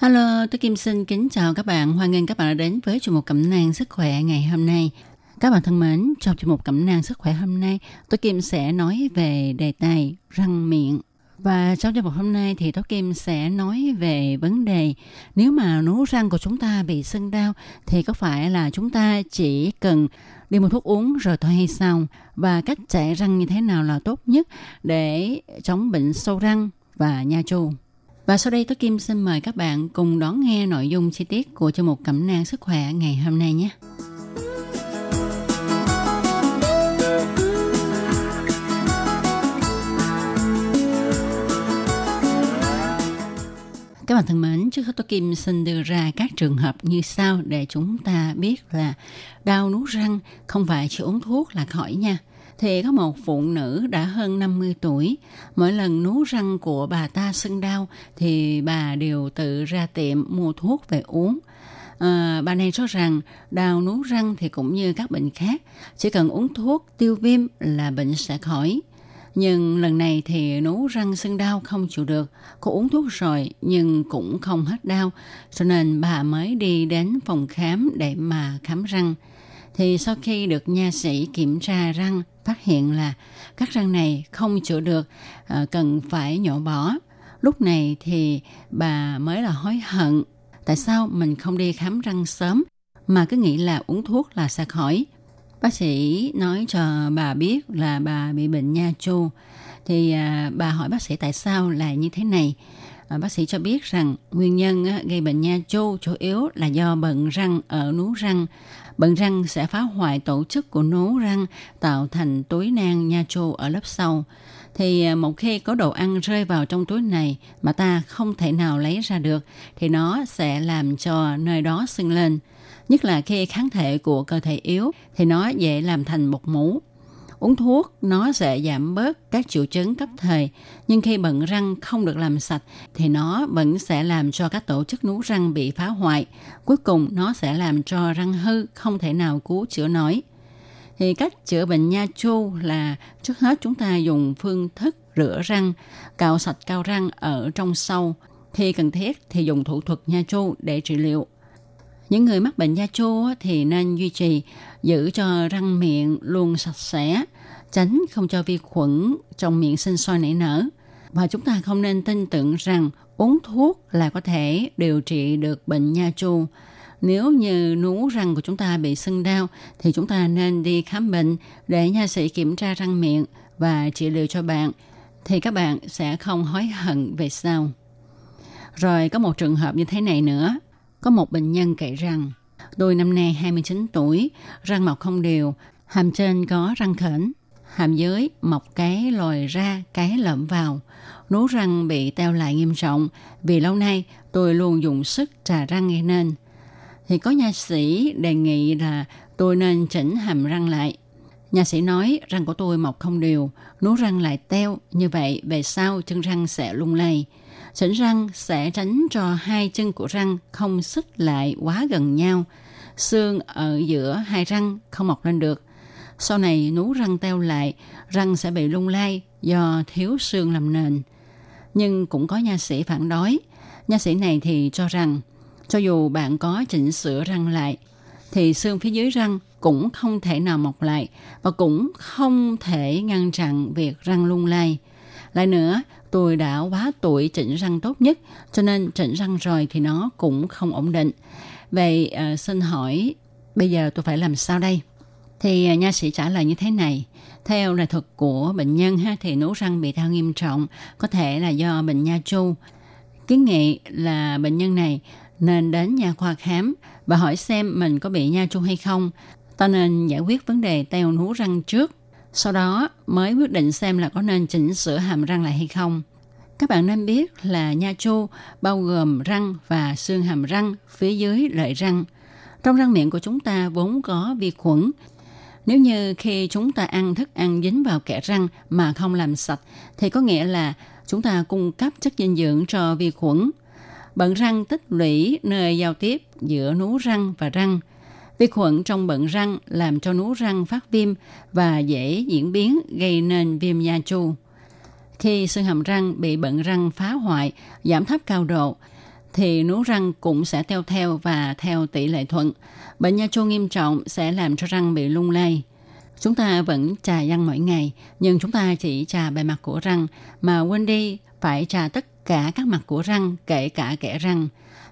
Hello, tôi Kim xin kính chào các bạn. Hoan nghênh các bạn đã đến với chương mục cẩm nang sức khỏe ngày hôm nay. Các bạn thân mến, trong chương mục cẩm nang sức khỏe hôm nay, tôi Kim sẽ nói về đề tài răng miệng. Và trong chương mục hôm nay thì tôi Kim sẽ nói về vấn đề nếu mà nú răng của chúng ta bị sưng đau thì có phải là chúng ta chỉ cần đi mua thuốc uống rồi thôi hay sao? Và cách chạy răng như thế nào là tốt nhất để chống bệnh sâu răng và nha chu? Và sau đây Tố Kim xin mời các bạn cùng đón nghe nội dung chi tiết của chương mục Cẩm nang sức khỏe ngày hôm nay nhé. Các bạn thân mến, trước hết tôi Kim xin đưa ra các trường hợp như sau để chúng ta biết là đau nút răng không phải chỉ uống thuốc là khỏi nha. Thì có một phụ nữ đã hơn 50 tuổi, mỗi lần nú răng của bà ta sưng đau thì bà đều tự ra tiệm mua thuốc về uống. À, bà này cho rằng đau nú răng thì cũng như các bệnh khác, chỉ cần uống thuốc tiêu viêm là bệnh sẽ khỏi. Nhưng lần này thì nú răng sưng đau không chịu được. Cô uống thuốc rồi nhưng cũng không hết đau. Cho nên bà mới đi đến phòng khám để mà khám răng. Thì sau khi được nha sĩ kiểm tra răng, phát hiện là các răng này không chữa được, à, cần phải nhổ bỏ. Lúc này thì bà mới là hối hận. Tại sao mình không đi khám răng sớm mà cứ nghĩ là uống thuốc là sẽ khỏi? Bác sĩ nói cho bà biết là bà bị bệnh nha chu. Thì à, bà hỏi bác sĩ tại sao là như thế này. À, bác sĩ cho biết rằng nguyên nhân gây bệnh nha chu chủ yếu là do bận răng ở nú răng. Bận răng sẽ phá hoại tổ chức của nố răng, tạo thành túi nang nha chu ở lớp sau. Thì à, một khi có đồ ăn rơi vào trong túi này mà ta không thể nào lấy ra được, thì nó sẽ làm cho nơi đó sưng lên nhất là khi kháng thể của cơ thể yếu, thì nó dễ làm thành một mũ. Uống thuốc nó sẽ giảm bớt các triệu chứng cấp thời, nhưng khi bận răng không được làm sạch thì nó vẫn sẽ làm cho các tổ chức nú răng bị phá hoại. Cuối cùng nó sẽ làm cho răng hư không thể nào cứu chữa nổi. Thì cách chữa bệnh nha chu là trước hết chúng ta dùng phương thức rửa răng, cạo sạch cao răng ở trong sâu. Khi cần thiết thì dùng thủ thuật nha chu để trị liệu. Những người mắc bệnh nha chu thì nên duy trì giữ cho răng miệng luôn sạch sẽ, tránh không cho vi khuẩn trong miệng sinh sôi nảy nở. Và chúng ta không nên tin tưởng rằng uống thuốc là có thể điều trị được bệnh nha chu. Nếu như nú răng của chúng ta bị sưng đau thì chúng ta nên đi khám bệnh để nha sĩ kiểm tra răng miệng và trị liệu cho bạn thì các bạn sẽ không hối hận về sau. Rồi có một trường hợp như thế này nữa. Có một bệnh nhân kể rằng tôi năm nay 29 tuổi, răng mọc không đều, hàm trên có răng khểnh, hàm dưới mọc cái lồi ra, cái lợm vào. Nú răng bị teo lại nghiêm trọng vì lâu nay tôi luôn dùng sức trà răng gây nên. Thì có nha sĩ đề nghị là tôi nên chỉnh hàm răng lại. Nha sĩ nói răng của tôi mọc không đều, nú răng lại teo, như vậy về sau chân răng sẽ lung lay. Chỉnh răng sẽ tránh cho hai chân của răng không xích lại quá gần nhau. Xương ở giữa hai răng không mọc lên được. Sau này nú răng teo lại, răng sẽ bị lung lay do thiếu xương làm nền. Nhưng cũng có nha sĩ phản đối. Nha sĩ này thì cho rằng, cho dù bạn có chỉnh sửa răng lại, thì xương phía dưới răng cũng không thể nào mọc lại và cũng không thể ngăn chặn việc răng lung lay. Lại nữa, tôi đã quá tuổi chỉnh răng tốt nhất, cho nên chỉnh răng rồi thì nó cũng không ổn định. Vậy à, xin hỏi, bây giờ tôi phải làm sao đây? Thì à, nha sĩ trả lời như thế này. Theo là thuật của bệnh nhân ha, thì nốt răng bị đau nghiêm trọng, có thể là do bệnh nha chu. Kiến nghị là bệnh nhân này nên đến nha khoa khám và hỏi xem mình có bị nha chu hay không. Ta nên giải quyết vấn đề teo nú răng trước sau đó, mới quyết định xem là có nên chỉnh sửa hàm răng lại hay không. Các bạn nên biết là nha chu bao gồm răng và xương hàm răng phía dưới lợi răng. Trong răng miệng của chúng ta vốn có vi khuẩn. Nếu như khi chúng ta ăn thức ăn dính vào kẽ răng mà không làm sạch, thì có nghĩa là chúng ta cung cấp chất dinh dưỡng cho vi khuẩn. Bận răng tích lũy nơi giao tiếp giữa nú răng và răng – Vi khuẩn trong bận răng làm cho nú răng phát viêm và dễ diễn biến gây nên viêm nha chu. Khi xương hàm răng bị bận răng phá hoại, giảm thấp cao độ, thì nú răng cũng sẽ teo theo và theo tỷ lệ thuận. Bệnh nha chu nghiêm trọng sẽ làm cho răng bị lung lay. Chúng ta vẫn trà răng mỗi ngày, nhưng chúng ta chỉ trà bề mặt của răng, mà quên đi phải trà tất cả các mặt của răng, kể cả kẽ răng.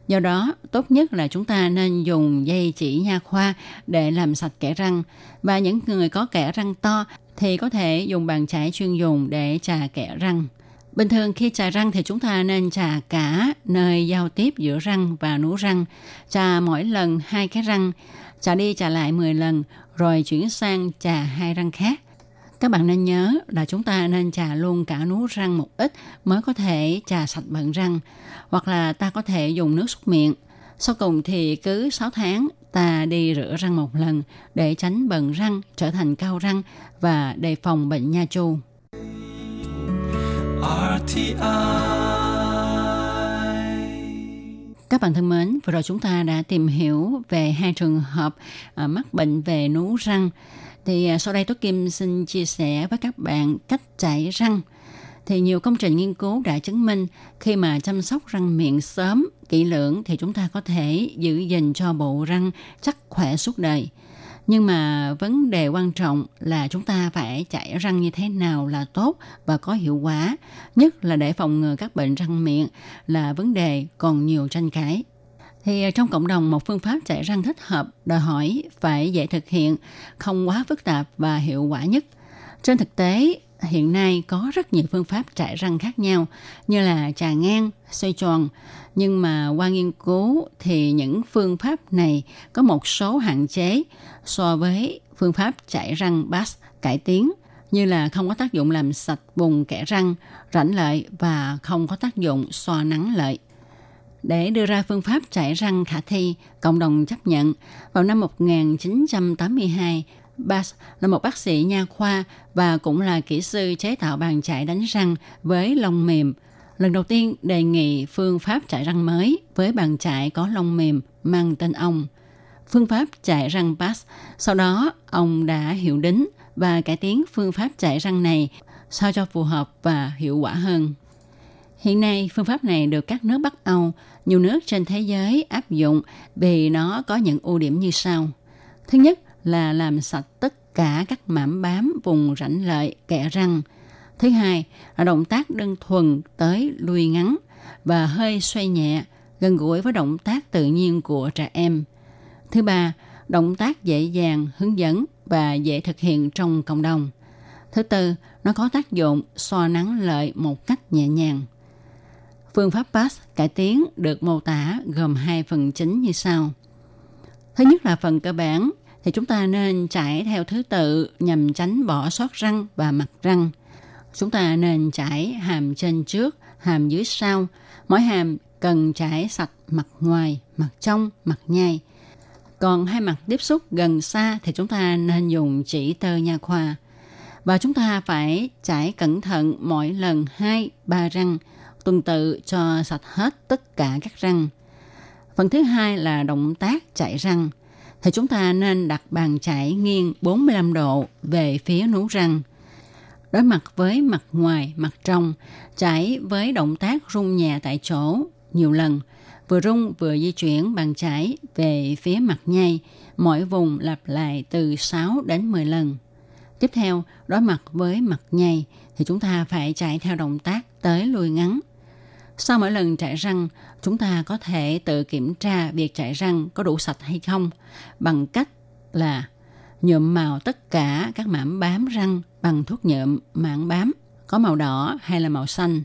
Do đó, tốt nhất là chúng ta nên dùng dây chỉ nha khoa để làm sạch kẽ răng. Và những người có kẽ răng to thì có thể dùng bàn chải chuyên dùng để trà kẽ răng. Bình thường khi trà răng thì chúng ta nên trà cả nơi giao tiếp giữa răng và nú răng. trà mỗi lần hai cái răng, trà đi trà lại 10 lần rồi chuyển sang trà hai răng khác. Các bạn nên nhớ là chúng ta nên chà luôn cả nú răng một ít mới có thể chà sạch bận răng. Hoặc là ta có thể dùng nước súc miệng. Sau cùng thì cứ 6 tháng ta đi rửa răng một lần để tránh bận răng trở thành cao răng và đề phòng bệnh nha chu. RTI các bạn thân mến, vừa rồi chúng ta đã tìm hiểu về hai trường hợp à, mắc bệnh về nú răng thì à, sau đây Tố Kim xin chia sẻ với các bạn cách chải răng. Thì nhiều công trình nghiên cứu đã chứng minh khi mà chăm sóc răng miệng sớm, kỹ lưỡng thì chúng ta có thể giữ gìn cho bộ răng chắc khỏe suốt đời. Nhưng mà vấn đề quan trọng là chúng ta phải chải răng như thế nào là tốt và có hiệu quả, nhất là để phòng ngừa các bệnh răng miệng là vấn đề còn nhiều tranh cãi thì ờ, trong cộng đồng một phương pháp chạy răng thích hợp đòi hỏi phải dễ thực hiện, không quá phức tạp và hiệu quả nhất. Trên thực tế, hiện nay có rất nhiều phương pháp chải răng khác nhau như là trà ngang, xoay tròn. Nhưng mà qua nghiên cứu thì những phương pháp này có một số hạn chế so với phương pháp chải răng bass cải tiến như là không có tác dụng làm sạch vùng kẽ răng, rãnh lợi và không có tác dụng xoa nắng lợi. Để đưa ra phương pháp chải răng khả thi, cộng đồng chấp nhận. Vào năm 1982, Bass là một bác sĩ nha khoa và cũng là kỹ sư chế tạo bàn chải đánh răng với lông mềm. Lần đầu tiên đề nghị phương pháp chải răng mới với bàn chải có lông mềm mang tên ông. Phương pháp chải răng Bass. Sau đó, ông đã hiệu đính và cải tiến phương pháp chải răng này sao cho phù hợp và hiệu quả hơn. Hiện nay, phương pháp này được các nước Bắc Âu, nhiều nước trên thế giới áp dụng vì nó có những ưu điểm như sau. Thứ nhất là làm sạch tất cả các mảm bám vùng rãnh lợi, kẽ răng. Thứ hai là động tác đơn thuần tới lùi ngắn và hơi xoay nhẹ, gần gũi với động tác tự nhiên của trẻ em. Thứ ba, động tác dễ dàng, hướng dẫn và dễ thực hiện trong cộng đồng. Thứ tư, nó có tác dụng xoa nắng lợi một cách nhẹ nhàng. Phương pháp PASS cải tiến được mô tả gồm hai phần chính như sau. Thứ nhất là phần cơ bản thì chúng ta nên chải theo thứ tự nhằm tránh bỏ sót răng và mặt răng. Chúng ta nên chải hàm trên trước, hàm dưới sau. Mỗi hàm cần chải sạch mặt ngoài, mặt trong, mặt nhai. Còn hai mặt tiếp xúc gần xa thì chúng ta nên dùng chỉ tơ nha khoa. Và chúng ta phải chải cẩn thận mỗi lần hai ba răng tuần tự cho sạch hết tất cả các răng. Phần thứ hai là động tác chải răng. thì chúng ta nên đặt bàn chải nghiêng 45 độ về phía nú răng. Đối mặt với mặt ngoài, mặt trong, chải với động tác rung nhẹ tại chỗ nhiều lần, vừa rung vừa di chuyển bàn chải về phía mặt nhai, mỗi vùng lặp lại từ 6 đến 10 lần. Tiếp theo, đối mặt với mặt nhai thì chúng ta phải chạy theo động tác tới lùi ngắn. Sau mỗi lần chạy răng, chúng ta có thể tự kiểm tra việc chạy răng có đủ sạch hay không bằng cách là nhuộm màu tất cả các mảng bám răng bằng thuốc nhuộm mảng bám có màu đỏ hay là màu xanh.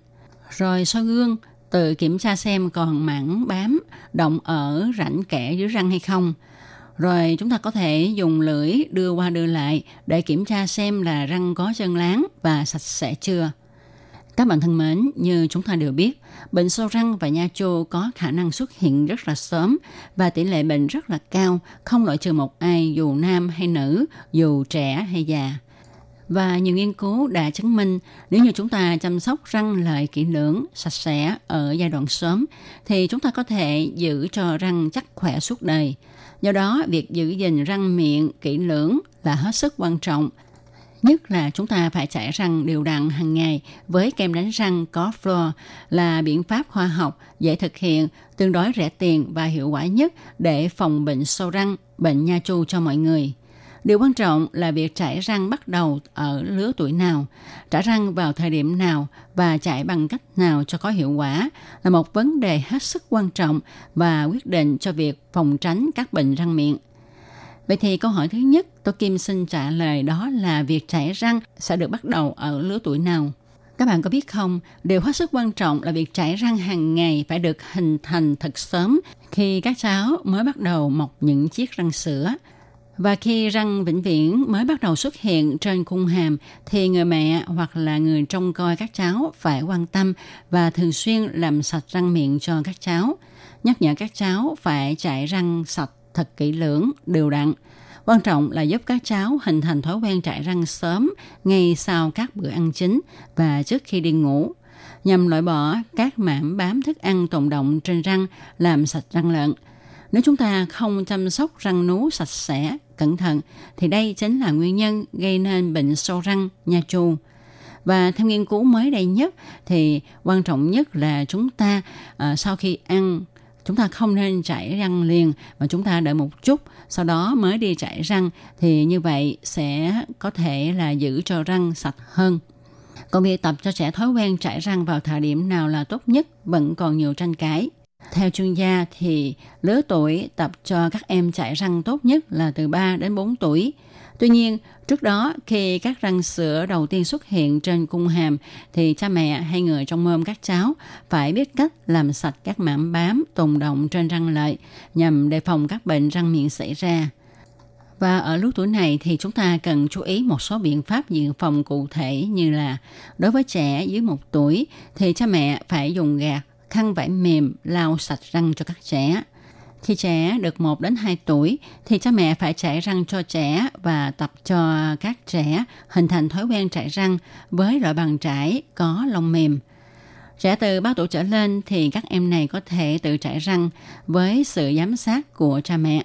Rồi soi gương tự kiểm tra xem còn mảng bám động ở rãnh kẽ dưới răng hay không. Rồi chúng ta có thể dùng lưỡi đưa qua đưa lại để kiểm tra xem là răng có chân láng và sạch sẽ chưa. Các bạn thân mến, như chúng ta đều biết, bệnh sâu răng và nha chô có khả năng xuất hiện rất là sớm và tỷ lệ bệnh rất là cao, không loại trừ một ai dù nam hay nữ, dù trẻ hay già. Và nhiều nghiên cứu đã chứng minh nếu như chúng ta chăm sóc răng lợi kỹ lưỡng, sạch sẽ ở giai đoạn sớm thì chúng ta có thể giữ cho răng chắc khỏe suốt đời. Do đó, việc giữ gìn răng miệng kỹ lưỡng là hết sức quan trọng Nhất là chúng ta phải chải răng đều đặn hàng ngày với kem đánh răng có fluor là biện pháp khoa học, dễ thực hiện, tương đối rẻ tiền và hiệu quả nhất để phòng bệnh sâu răng, bệnh nha chu cho mọi người. Điều quan trọng là việc chải răng bắt đầu ở lứa tuổi nào, trả răng vào thời điểm nào và chải bằng cách nào cho có hiệu quả là một vấn đề hết sức quan trọng và quyết định cho việc phòng tránh các bệnh răng miệng. Vậy thì câu hỏi thứ nhất tôi Kim xin trả lời đó là việc chảy răng sẽ được bắt đầu ở lứa tuổi nào? Các bạn có biết không, điều hết sức quan trọng là việc chảy răng hàng ngày phải được hình thành thật sớm khi các cháu mới bắt đầu mọc những chiếc răng sữa. Và khi răng vĩnh viễn mới bắt đầu xuất hiện trên cung hàm thì người mẹ hoặc là người trông coi các cháu phải quan tâm và thường xuyên làm sạch răng miệng cho các cháu. Nhắc nhở các cháu phải chải răng sạch thật kỹ lưỡng, đều đặn. Quan trọng là giúp các cháu hình thành thói quen trải răng sớm ngay sau các bữa ăn chính và trước khi đi ngủ nhằm loại bỏ các mảng bám thức ăn tồn động trên răng làm sạch răng lợn. Nếu chúng ta không chăm sóc răng nú sạch sẽ, cẩn thận thì đây chính là nguyên nhân gây nên bệnh sâu răng, nha chu. Và theo nghiên cứu mới đây nhất thì quan trọng nhất là chúng ta uh, sau khi ăn chúng ta không nên chảy răng liền, mà chúng ta đợi một chút, sau đó mới đi chảy răng, thì như vậy sẽ có thể là giữ cho răng sạch hơn còn việc tập cho trẻ thói quen chảy răng vào thời điểm nào là tốt nhất vẫn còn nhiều tranh cãi theo chuyên gia thì lứa tuổi tập cho các em chảy răng tốt nhất là từ 3 đến 4 tuổi. Tuy nhiên, Trước đó, khi các răng sữa đầu tiên xuất hiện trên cung hàm, thì cha mẹ hay người trong mơm các cháu phải biết cách làm sạch các mảng bám tồn động trên răng lợi nhằm đề phòng các bệnh răng miệng xảy ra. Và ở lứa tuổi này thì chúng ta cần chú ý một số biện pháp dự phòng cụ thể như là đối với trẻ dưới một tuổi thì cha mẹ phải dùng gạt, khăn vải mềm lau sạch răng cho các trẻ. Khi trẻ được 1 đến 2 tuổi thì cha mẹ phải chải răng cho trẻ và tập cho các trẻ hình thành thói quen chải răng với loại bàn chải có lông mềm. Trẻ từ 3 tuổi trở lên thì các em này có thể tự chải răng với sự giám sát của cha mẹ.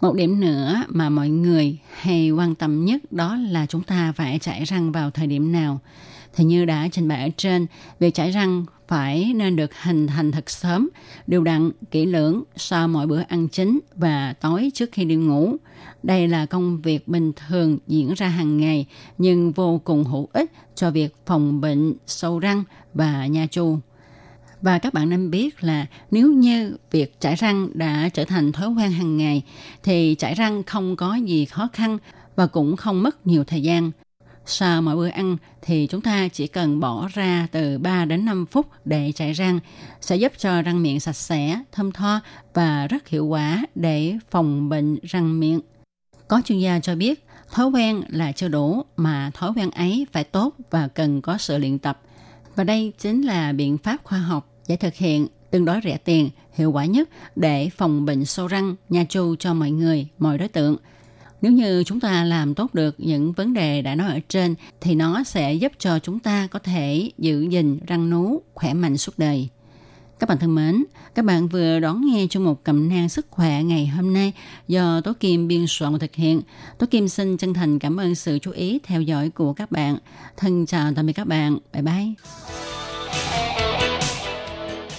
Một điểm nữa mà mọi người hay quan tâm nhất đó là chúng ta phải chải răng vào thời điểm nào. Thì như đã trình bày ở trên, việc chải răng phải nên được hình thành thật sớm, đều đặn, kỹ lưỡng sau mỗi bữa ăn chính và tối trước khi đi ngủ. Đây là công việc bình thường diễn ra hàng ngày nhưng vô cùng hữu ích cho việc phòng bệnh sâu răng và nha chu. Và các bạn nên biết là nếu như việc chải răng đã trở thành thói quen hàng ngày thì chải răng không có gì khó khăn và cũng không mất nhiều thời gian sau mỗi bữa ăn thì chúng ta chỉ cần bỏ ra từ 3 đến 5 phút để chải răng sẽ giúp cho răng miệng sạch sẽ, thơm tho và rất hiệu quả để phòng bệnh răng miệng. Có chuyên gia cho biết thói quen là chưa đủ mà thói quen ấy phải tốt và cần có sự luyện tập. Và đây chính là biện pháp khoa học để thực hiện tương đối rẻ tiền, hiệu quả nhất để phòng bệnh sâu răng, nha chu cho mọi người, mọi đối tượng – nếu như chúng ta làm tốt được những vấn đề đã nói ở trên thì nó sẽ giúp cho chúng ta có thể giữ gìn răng nú khỏe mạnh suốt đời. Các bạn thân mến, các bạn vừa đón nghe trong một cẩm nang sức khỏe ngày hôm nay do Tố Kim biên soạn và thực hiện. Tố Kim xin chân thành cảm ơn sự chú ý theo dõi của các bạn. Thân chào tạm biệt các bạn. Bye bye.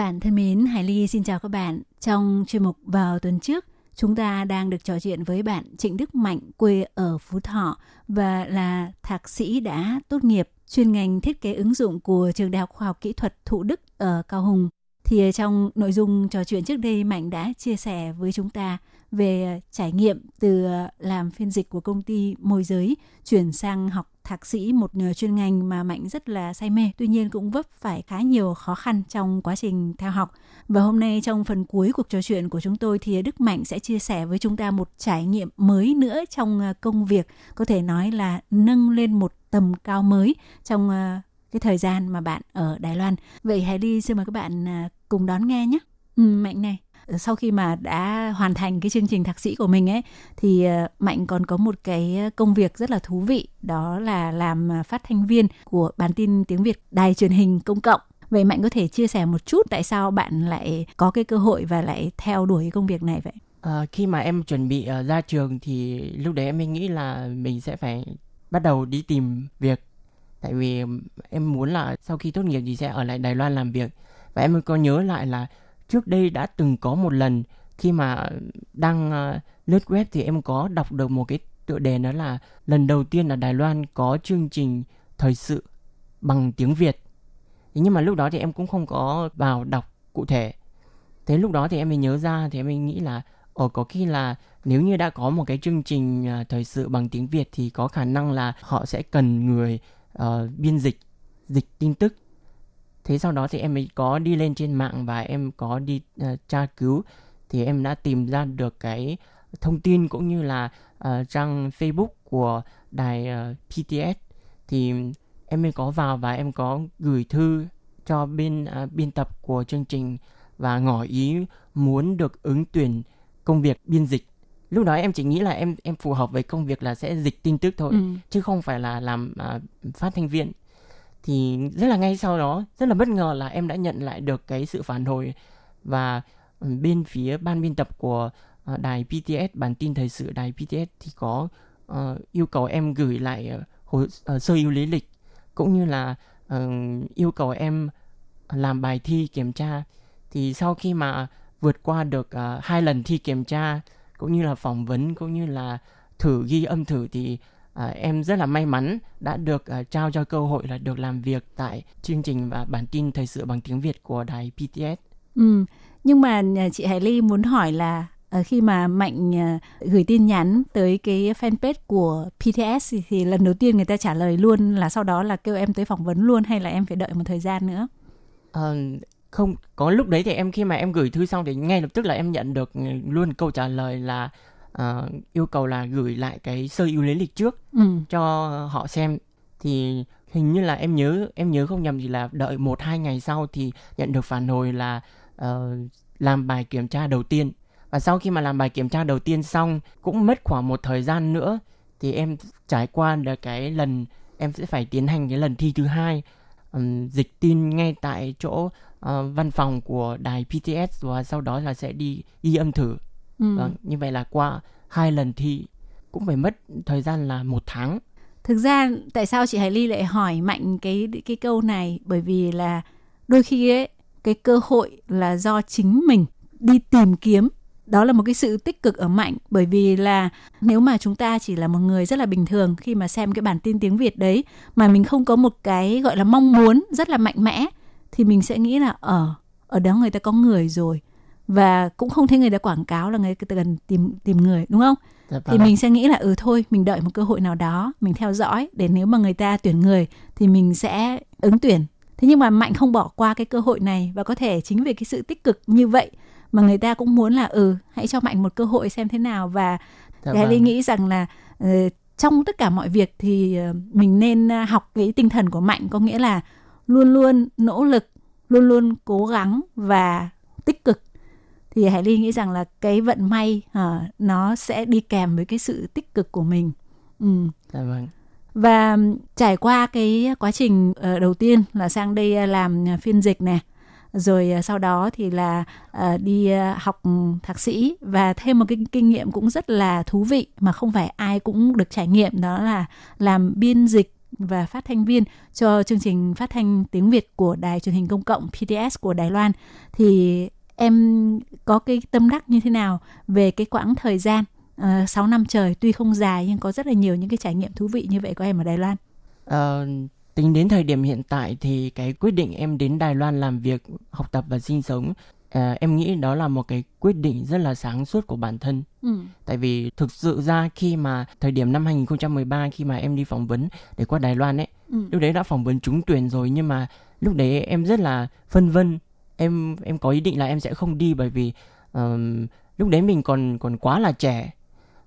Bạn thân mến, Hải Ly xin chào các bạn. Trong chuyên mục vào tuần trước, chúng ta đang được trò chuyện với bạn Trịnh Đức Mạnh quê ở Phú Thọ và là thạc sĩ đã tốt nghiệp chuyên ngành thiết kế ứng dụng của trường Đại học Khoa học Kỹ thuật Thụ Đức ở Cao Hùng. Thì trong nội dung trò chuyện trước đây Mạnh đã chia sẻ với chúng ta về ờ, trải nghiệm từ ờ, làm phiên dịch của công ty môi giới chuyển sang học thạc sĩ một ờ, chuyên ngành mà Mạnh rất là say mê, tuy nhiên cũng vấp phải khá nhiều khó khăn trong quá trình theo học. Và hôm nay trong phần cuối cuộc trò chuyện của chúng tôi thì Đức Mạnh sẽ chia sẻ với chúng ta một trải nghiệm mới nữa trong công việc, có thể nói là nâng lên một tầm cao mới trong cái thời gian mà bạn ở Đài Loan. Vậy hãy đi xin mời các bạn à, cùng đón nghe nhé. Ừ, Mạnh này sau khi mà đã hoàn thành cái chương trình thạc sĩ của mình ấy thì à, mạnh còn có một cái công việc rất là thú vị đó là làm à, phát thanh viên của bản tin tiếng việt đài truyền hình công cộng vậy mạnh có thể chia sẻ một chút tại sao bạn lại có cái cơ hội và lại theo đuổi cái công việc này vậy à, khi mà em chuẩn bị uh, ra trường thì lúc đấy em mới nghĩ là mình sẽ phải bắt đầu đi tìm việc tại vì em muốn là sau khi tốt nghiệp thì sẽ ở lại đài loan làm việc và em có nhớ lại là trước đây đã từng có một lần khi mà đang ờ, lướt web thì em có đọc được một cái tựa đề đó là lần đầu tiên ở Đài Loan có chương trình thời sự bằng tiếng Việt. Nhưng mà lúc đó thì em cũng không có vào đọc cụ thể. Thế lúc đó thì em mới nhớ ra thì em mới nghĩ là ở có khi là nếu như đã có một cái chương trình ờ, thời sự bằng tiếng Việt thì có khả năng là họ sẽ cần người uh, biên dịch dịch tin tức. Thế sau đó thì em mới có đi lên trên mạng và em có đi uh, tra cứu. Thì em đã tìm ra được cái thông tin cũng như là uh, trang Facebook của đài uh, PTS thì em mới có vào và em có gửi thư cho bên uh, biên tập của chương trình và ngỏ ý muốn được ứng tuyển công việc biên dịch lúc đó em chỉ nghĩ là em em phù hợp với công việc là sẽ dịch tin tức thôi ừ. chứ không phải là làm uh, phát thanh viên thì rất là ngay sau đó rất là bất ngờ là em đã nhận lại được cái sự phản hồi và bên phía ban biên tập của uh, đài PTS bản tin thời sự đài PTS thì có uh, yêu cầu em gửi lại uh, hồ uh, sơ yêu lý lịch cũng như là uh, yêu cầu em làm bài thi kiểm tra thì sau khi mà vượt qua được uh, hai lần thi kiểm tra cũng như là phỏng vấn cũng như là thử ghi âm thử thì à, em rất là may mắn đã được à, trao cho cơ hội là được làm việc tại chương trình và bản tin thời sự bằng tiếng Việt của đài PTS. Ừ, nhưng mà à, chị Hải Ly muốn hỏi là à, khi mà Mạnh à, gửi tin nhắn tới cái fanpage của PTS thì, thì lần đầu tiên người ta trả lời luôn là sau đó là kêu em tới phỏng vấn luôn hay là em phải đợi một thời gian nữa? À, không có lúc đấy thì em khi mà em gửi thư xong thì ngay lập tức là em nhận được luôn câu trả lời là uh, yêu cầu là gửi lại cái sơ yêu lý lịch trước ừ. cho họ xem. Thì hình như là em nhớ em nhớ không nhầm thì là đợi một hai ngày sau thì nhận được phản hồi là uh, làm bài kiểm tra đầu tiên. Và sau khi mà làm bài kiểm tra đầu tiên xong cũng mất khoảng một thời gian nữa thì em trải qua được cái lần em sẽ phải tiến hành cái lần thi thứ hai. Um, dịch tin ngay tại chỗ uh, văn phòng của đài PTS và sau đó là sẽ đi ghi âm thử. Ừ. vâng như vậy là qua hai lần thi cũng phải mất thời gian là một tháng. Thực ra tại sao chị Hải Ly lại hỏi Mạnh cái cái câu này? Bởi vì là đôi khi ấy cái cơ hội là do chính mình đi tìm kiếm. Đó là một cái sự tích cực ở mạnh. Bởi vì là nếu mà chúng ta chỉ là một người rất là bình thường khi mà xem cái bản tin tiếng Việt đấy mà mình không có một cái gọi là mong muốn rất là mạnh mẽ thì mình sẽ nghĩ là ở ở đó người ta có người rồi và cũng không thấy người ta quảng cáo là người ta cần tìm tìm người đúng không? Dạ thì vâng. mình sẽ nghĩ là ừ thôi mình đợi một cơ hội nào đó mình theo dõi để nếu mà người ta tuyển người thì mình sẽ ứng tuyển thế nhưng mà mạnh không bỏ qua cái cơ hội này và có thể chính vì cái sự tích cực như vậy mà người ta cũng muốn là ừ hãy cho mạnh một cơ hội xem thế nào và Dạ thì Hải Ly vâng. nghĩ rằng là ờ, trong tất cả mọi việc thì ờ, mình nên ờ, học cái tinh thần của mạnh có nghĩa là luôn luôn nỗ lực luôn luôn cố gắng và tích cực. Thì Hải Ly nghĩ rằng là cái vận may ờ, nó sẽ đi kèm với cái sự tích cực của mình. Ừ. dạ vâng. Và trải qua cái quá trình ờ, đầu tiên là sang đây ờ, làm phiên dịch này rồi sau đó thì là đi học thạc sĩ và thêm một cái kinh nghiệm cũng rất là thú vị mà không phải ai cũng được trải nghiệm đó là làm biên dịch và phát thanh viên cho chương trình phát thanh tiếng Việt của đài truyền hình công cộng PTS của Đài Loan thì em có cái tâm đắc như thế nào về cái quãng thời gian ờ, uh, 6 năm trời tuy không dài nhưng có rất là nhiều những cái trải nghiệm thú vị như vậy của em ở Đài Loan. Uh, tính đến thời điểm hiện tại thì cái quyết định em đến Đài Loan làm việc, học tập và sinh sống, ờ, em nghĩ đó là một cái quyết định rất là sáng suốt của bản thân. Ừ. Tại vì thực sự ra khi mà thời điểm năm 2013 khi mà em đi phỏng vấn để qua Đài Loan ấy, Ừ. lúc đấy đã phỏng vấn trúng tuyển rồi nhưng mà lúc đấy em rất là phân vân. Em em có ý định là em sẽ không đi bởi vì ờm, lúc đấy mình còn còn quá là trẻ.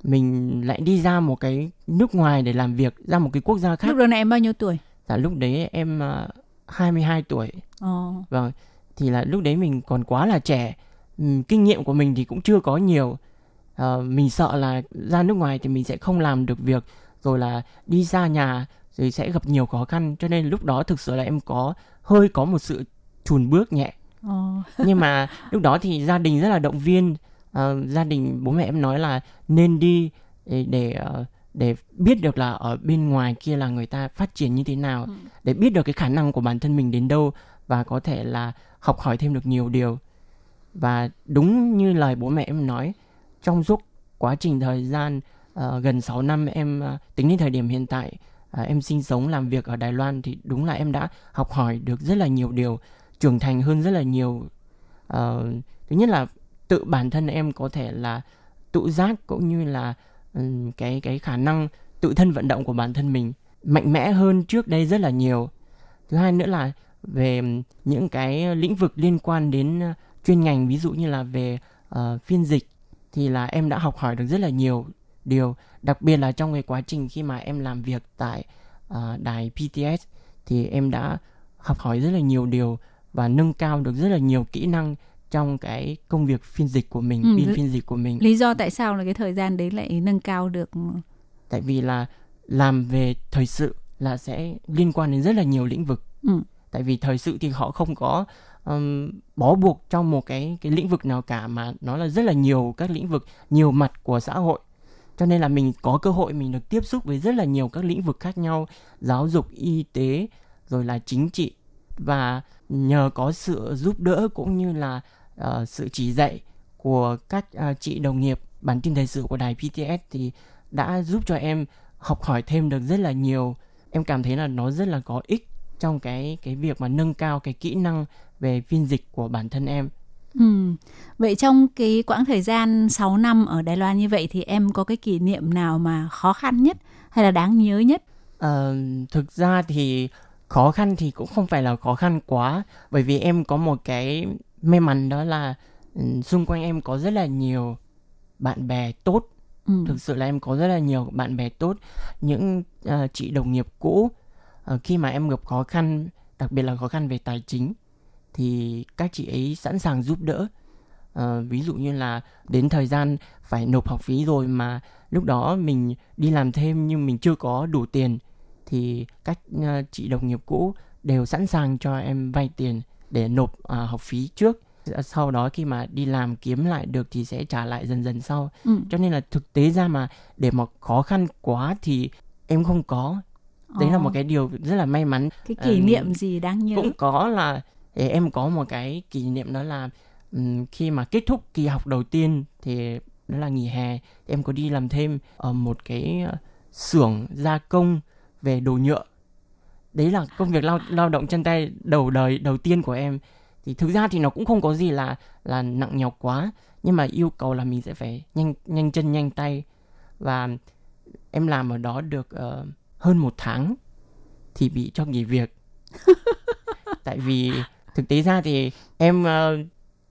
Mình lại đi ra một cái nước ngoài để làm việc, ra một cái quốc gia khác. Lúc đó này em bao nhiêu tuổi? Dạ lúc đấy em uh, 22 tuổi. Ồ. Vâng, thì là lúc đấy mình còn quá là trẻ. Ừm, kinh nghiệm của mình thì cũng chưa có nhiều. Ờ, mình sợ là ra nước ngoài thì mình sẽ không làm được việc rồi là đi xa nhà rồi sẽ gặp nhiều khó khăn cho nên lúc đó thực sự là em có hơi có một sự chùn bước nhẹ Ồ. nhưng mà lúc đó thì gia đình rất là động viên Ờ, gia đình bố mẹ em nói là nên đi để để, ờ, để biết được là ở bên ngoài kia là người ta phát triển như thế nào Ừ. để biết được cái khả năng của bản thân mình đến đâu và có thể là học hỏi thêm được nhiều điều. Và đúng như lời bố mẹ em nói trong suốt quá trình thời gian uh, gần 6 năm em uh, tính đến thời điểm hiện tại uh, em sinh sống làm việc ở Đài Loan thì đúng là em đã học hỏi được rất là nhiều điều trưởng thành hơn rất là nhiều. Uh, thứ nhất là tự bản thân em có thể là tự giác cũng như là um, cái cái khả năng tự thân vận động của bản thân mình mạnh mẽ hơn trước đây rất là nhiều. Thứ hai nữa là về những cái lĩnh vực liên quan đến ờ, chuyên ngành ví dụ như là về ờ, phiên dịch thì là em đã học hỏi được rất là nhiều điều đặc biệt là trong cái quá trình khi mà em làm việc tại ờ, đài PTS thì em đã học hỏi rất là nhiều điều và nâng cao được rất là nhiều kỹ năng trong cái công việc phiên dịch của mình, Ừ, biên phiên dịch của mình. Lý do tại sao là cái thời gian đấy lại nâng cao được Tại vì là làm về thời sự là sẽ liên quan đến rất là nhiều lĩnh vực. Ừ. Tại vì thời sự thì họ không có um, bó buộc trong một cái cái lĩnh vực nào cả mà nó là rất là nhiều các lĩnh vực, nhiều mặt của xã hội. Cho nên là mình có cơ hội mình được tiếp xúc với rất là nhiều các lĩnh vực khác nhau, giáo dục, y tế, rồi là chính trị và nhờ có sự giúp đỡ cũng như là uh, sự chỉ dạy của các uh, chị đồng nghiệp bản tin thời sự của đài PTS thì đã giúp cho em học hỏi thêm được rất là nhiều. Em cảm thấy là nó rất là có ích trong cái cái việc mà nâng cao cái kỹ năng về phiên dịch của bản thân em. Ừ. Vậy trong cái quãng thời gian 6 năm ở Đài Loan như vậy thì em có cái kỷ niệm nào mà khó khăn nhất hay là đáng nhớ nhất? Ờ, thực ra thì khó khăn thì cũng không phải là khó khăn quá bởi vì em có một cái may mắn đó là ừm, xung quanh em có rất là nhiều bạn bè tốt Ừ. thực sự là em có rất là nhiều bạn bè tốt những ờ, chị đồng nghiệp cũ khi mà em gặp khó khăn đặc biệt là khó khăn về tài chính thì các chị ấy sẵn sàng giúp đỡ. Ờ, ví dụ như là đến thời gian phải nộp học phí rồi mà lúc đó mình đi làm thêm nhưng mình chưa có đủ tiền thì các ờ, chị đồng nghiệp cũ đều sẵn sàng cho em vay tiền để nộp uh, học phí trước. Sau đó khi mà đi làm kiếm lại được thì sẽ trả lại dần dần sau. Ừ. cho nên là thực tế ra mà để mà khó khăn quá thì em không có đấy là Ồ. một cái điều rất là may mắn. Cái kỷ Ừm, niệm gì đáng nhớ? cũng có là em có một cái kỷ niệm đó là ừm, khi mà kết thúc kỳ học đầu tiên thì đó là nghỉ hè em có đi làm thêm ở một cái ờ, xưởng gia công về đồ nhựa. Đấy là công việc lao lao động chân tay đầu đời đầu tiên của em. Thì thực ra thì nó cũng không có gì là là nặng nhọc quá nhưng mà yêu cầu là mình sẽ phải nhanh nhanh chân nhanh tay. Và em làm ở đó được ờ, hơn một tháng thì bị cho nghỉ việc. Tại vì thực tế ra thì em ờ,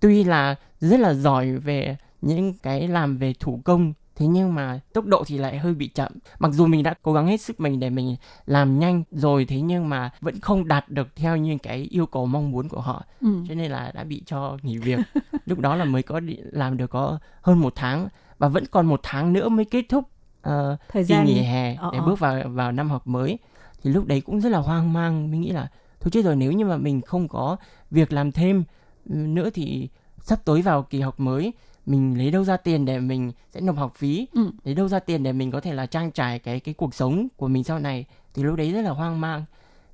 tuy là rất là giỏi về những cái làm về thủ công thế nhưng mà tốc độ thì lại hơi bị chậm. Mặc dù mình đã cố gắng hết sức mình để mình làm nhanh rồi thế nhưng mà vẫn không đạt được theo như cái yêu cầu mong muốn của họ. Ừ. cho nên là đã bị cho nghỉ việc. Lúc đó là mới có làm được có hơn một tháng và vẫn còn một tháng nữa mới kết thúc ờ, thời gian nghỉ hè Ờ, để ờ. bước vào vào năm học mới thì lúc đấy cũng rất là hoang mang mình nghĩ là thôi chết rồi nếu như mà mình không có việc làm thêm ừ, nữa thì sắp tới vào kỳ học mới mình lấy đâu ra tiền để mình sẽ nộp học phí Ừ. lấy đâu ra tiền để mình có thể là trang trải cái cái cuộc sống của mình sau này thì lúc đấy rất là hoang mang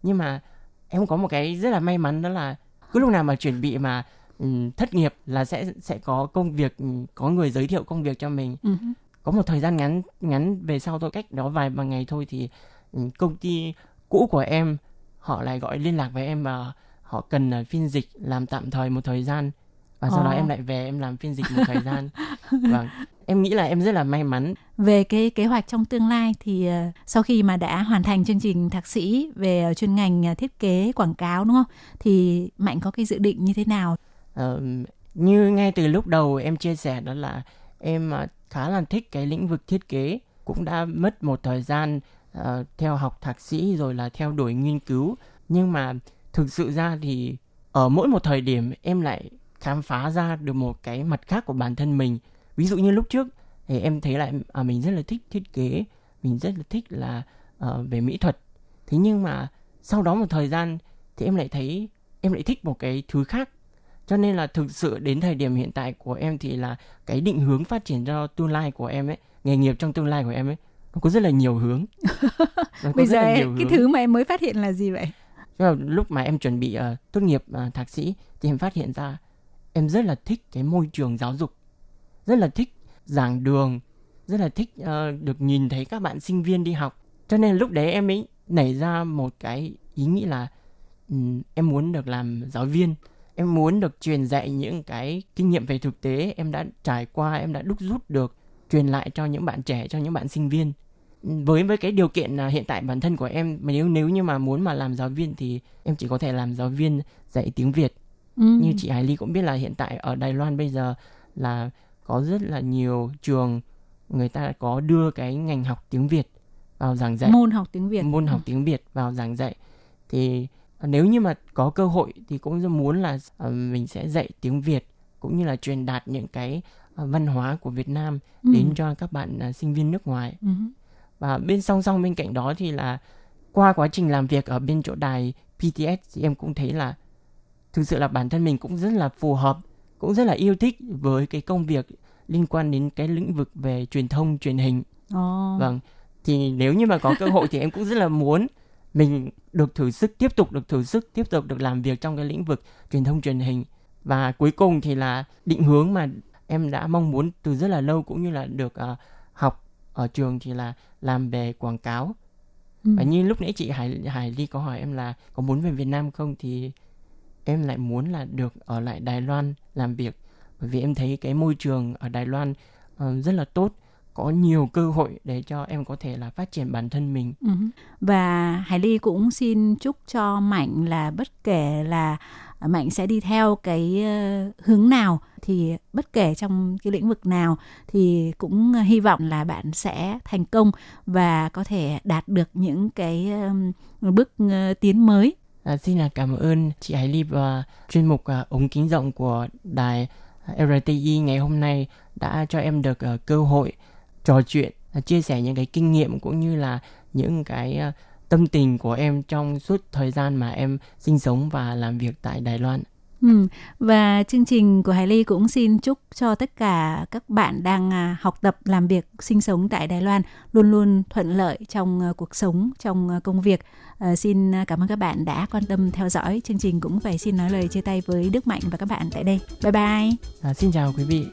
nhưng mà em có một cái rất là may mắn đó là cứ lúc nào mà chuẩn bị mà ừm, thất nghiệp là sẽ sẽ có công việc ừm, có người giới thiệu công việc cho mình Ừ. có một thời gian ngắn ngắn về sau thôi cách đó vài ba ngày thôi thì ừ, công ty cũ của em họ lại gọi liên lạc với em và họ cần uh, phiên dịch làm tạm thời một thời gian và sau đó Ồ. em lại về em làm phiên dịch một thời gian. Và em nghĩ là em rất là may mắn. Về cái kế hoạch trong tương lai thì ờ, sau khi mà đã hoàn thành chương trình thạc sĩ về ờ, chuyên ngành ờ, thiết kế quảng cáo đúng không? Thì mạnh có cái dự định như thế nào? Ờ, như ngay từ lúc đầu em chia sẻ đó là em khá là thích cái lĩnh vực thiết kế cũng đã mất một thời gian uh, theo học thạc sĩ rồi là theo đuổi nghiên cứu. Nhưng mà thực sự ra thì ở mỗi một thời điểm em lại khám phá ra được một cái mặt khác của bản thân mình. Ví dụ như lúc trước thì em thấy lại à, mình rất là thích thiết kế mình rất là thích là uh, về mỹ thuật. Thế nhưng mà sau đó một thời gian thì em lại thấy em lại thích một cái thứ khác cho nên là thực sự đến thời điểm hiện tại của em thì là cái định hướng phát triển cho tương lai của em ấy nghề nghiệp trong tương lai của em ấy nó có rất là nhiều hướng. Bây giờ nhiều cái hướng. thứ mà em mới phát hiện là gì vậy? Là lúc mà em chuẩn bị ờ, tốt nghiệp ờ, thạc sĩ thì em phát hiện ra em rất là thích cái môi trường giáo dục. Rất là thích giảng đường rất là thích ờ, được nhìn thấy các bạn sinh viên đi học. Cho nên lúc đấy em mới nảy ra một cái ý nghĩ là ừm, em muốn được làm giáo viên em muốn được truyền dạy những cái kinh nghiệm về thực tế em đã trải qua em đã đúc rút được truyền lại cho những bạn trẻ cho những bạn sinh viên. Với với cái điều kiện là hiện tại bản thân của em mà nếu nếu như mà muốn mà làm giáo viên thì em chỉ có thể làm giáo viên dạy tiếng Việt. Ừ. như chị Hải Ly cũng biết là hiện tại ở Đài Loan bây giờ là có rất là nhiều trường người ta có đưa cái ngành học tiếng Việt vào giảng dạy. Môn học tiếng việt. Môn học tiếng Việt vào giảng dạy. Thì nếu như mà có cơ hội thì cũng rất muốn là ờ, mình sẽ dạy tiếng Việt cũng như là truyền đạt những cái ờ, văn hóa của Việt Nam Ừ. đến cho các bạn ờ, sinh viên nước ngoài Ừ. và bên song song bên cạnh đó thì là qua quá trình làm việc ở bên chỗ đài PTS thì em cũng thấy là thực sự là bản thân mình cũng rất là phù hợp cũng rất là yêu thích với cái công việc liên quan đến cái lĩnh vực về truyền thông truyền hình Ồ. vâng thì nếu như mà có cơ hội thì em cũng rất là muốn mình được thử sức tiếp tục được thử sức tiếp tục được làm việc trong cái lĩnh vực truyền thông truyền hình. Và cuối cùng thì là định hướng mà em đã mong muốn từ rất là lâu cũng như là được ờ, học ở trường thì là làm về quảng cáo. Ừ. và như lúc nãy chị Hải Hải Ly có hỏi em là có muốn về Việt Nam không thì em lại muốn là được ở lại Đài Loan làm việc. Bởi vì em thấy cái môi trường ở Đài Loan ờ, rất là tốt có nhiều cơ hội để cho em có thể là phát triển bản thân mình Ừ. Và Hải Ly cũng xin chúc cho Mạnh là bất kể là Mạnh sẽ đi theo cái ờ, hướng nào thì bất kể trong cái lĩnh vực nào thì cũng hy vọng là bạn sẽ thành công và có thể đạt được những cái bước ờ, tiến mới. À, xin là cảm ơn chị Hải Ly và chuyên mục à, ống kính rộng của đài à, RTI ngày hôm nay đã cho em được à, cơ hội trò chuyện, à, chia sẻ những cái kinh nghiệm cũng như là những cái à, tâm tình của em trong suốt thời gian mà em sinh sống và làm việc tại Đài Loan. Ừ. Và chương trình của Hải Ly cũng xin chúc cho tất cả các bạn đang à, học tập, làm việc, sinh sống tại Đài Loan luôn luôn thuận lợi trong cuộc sống, trong công việc. À, xin cảm ơn các bạn đã quan tâm theo dõi. Chương trình cũng phải xin nói lời chia tay với Đức Mạnh và các bạn tại đây. Bye bye. À, xin chào quý vị.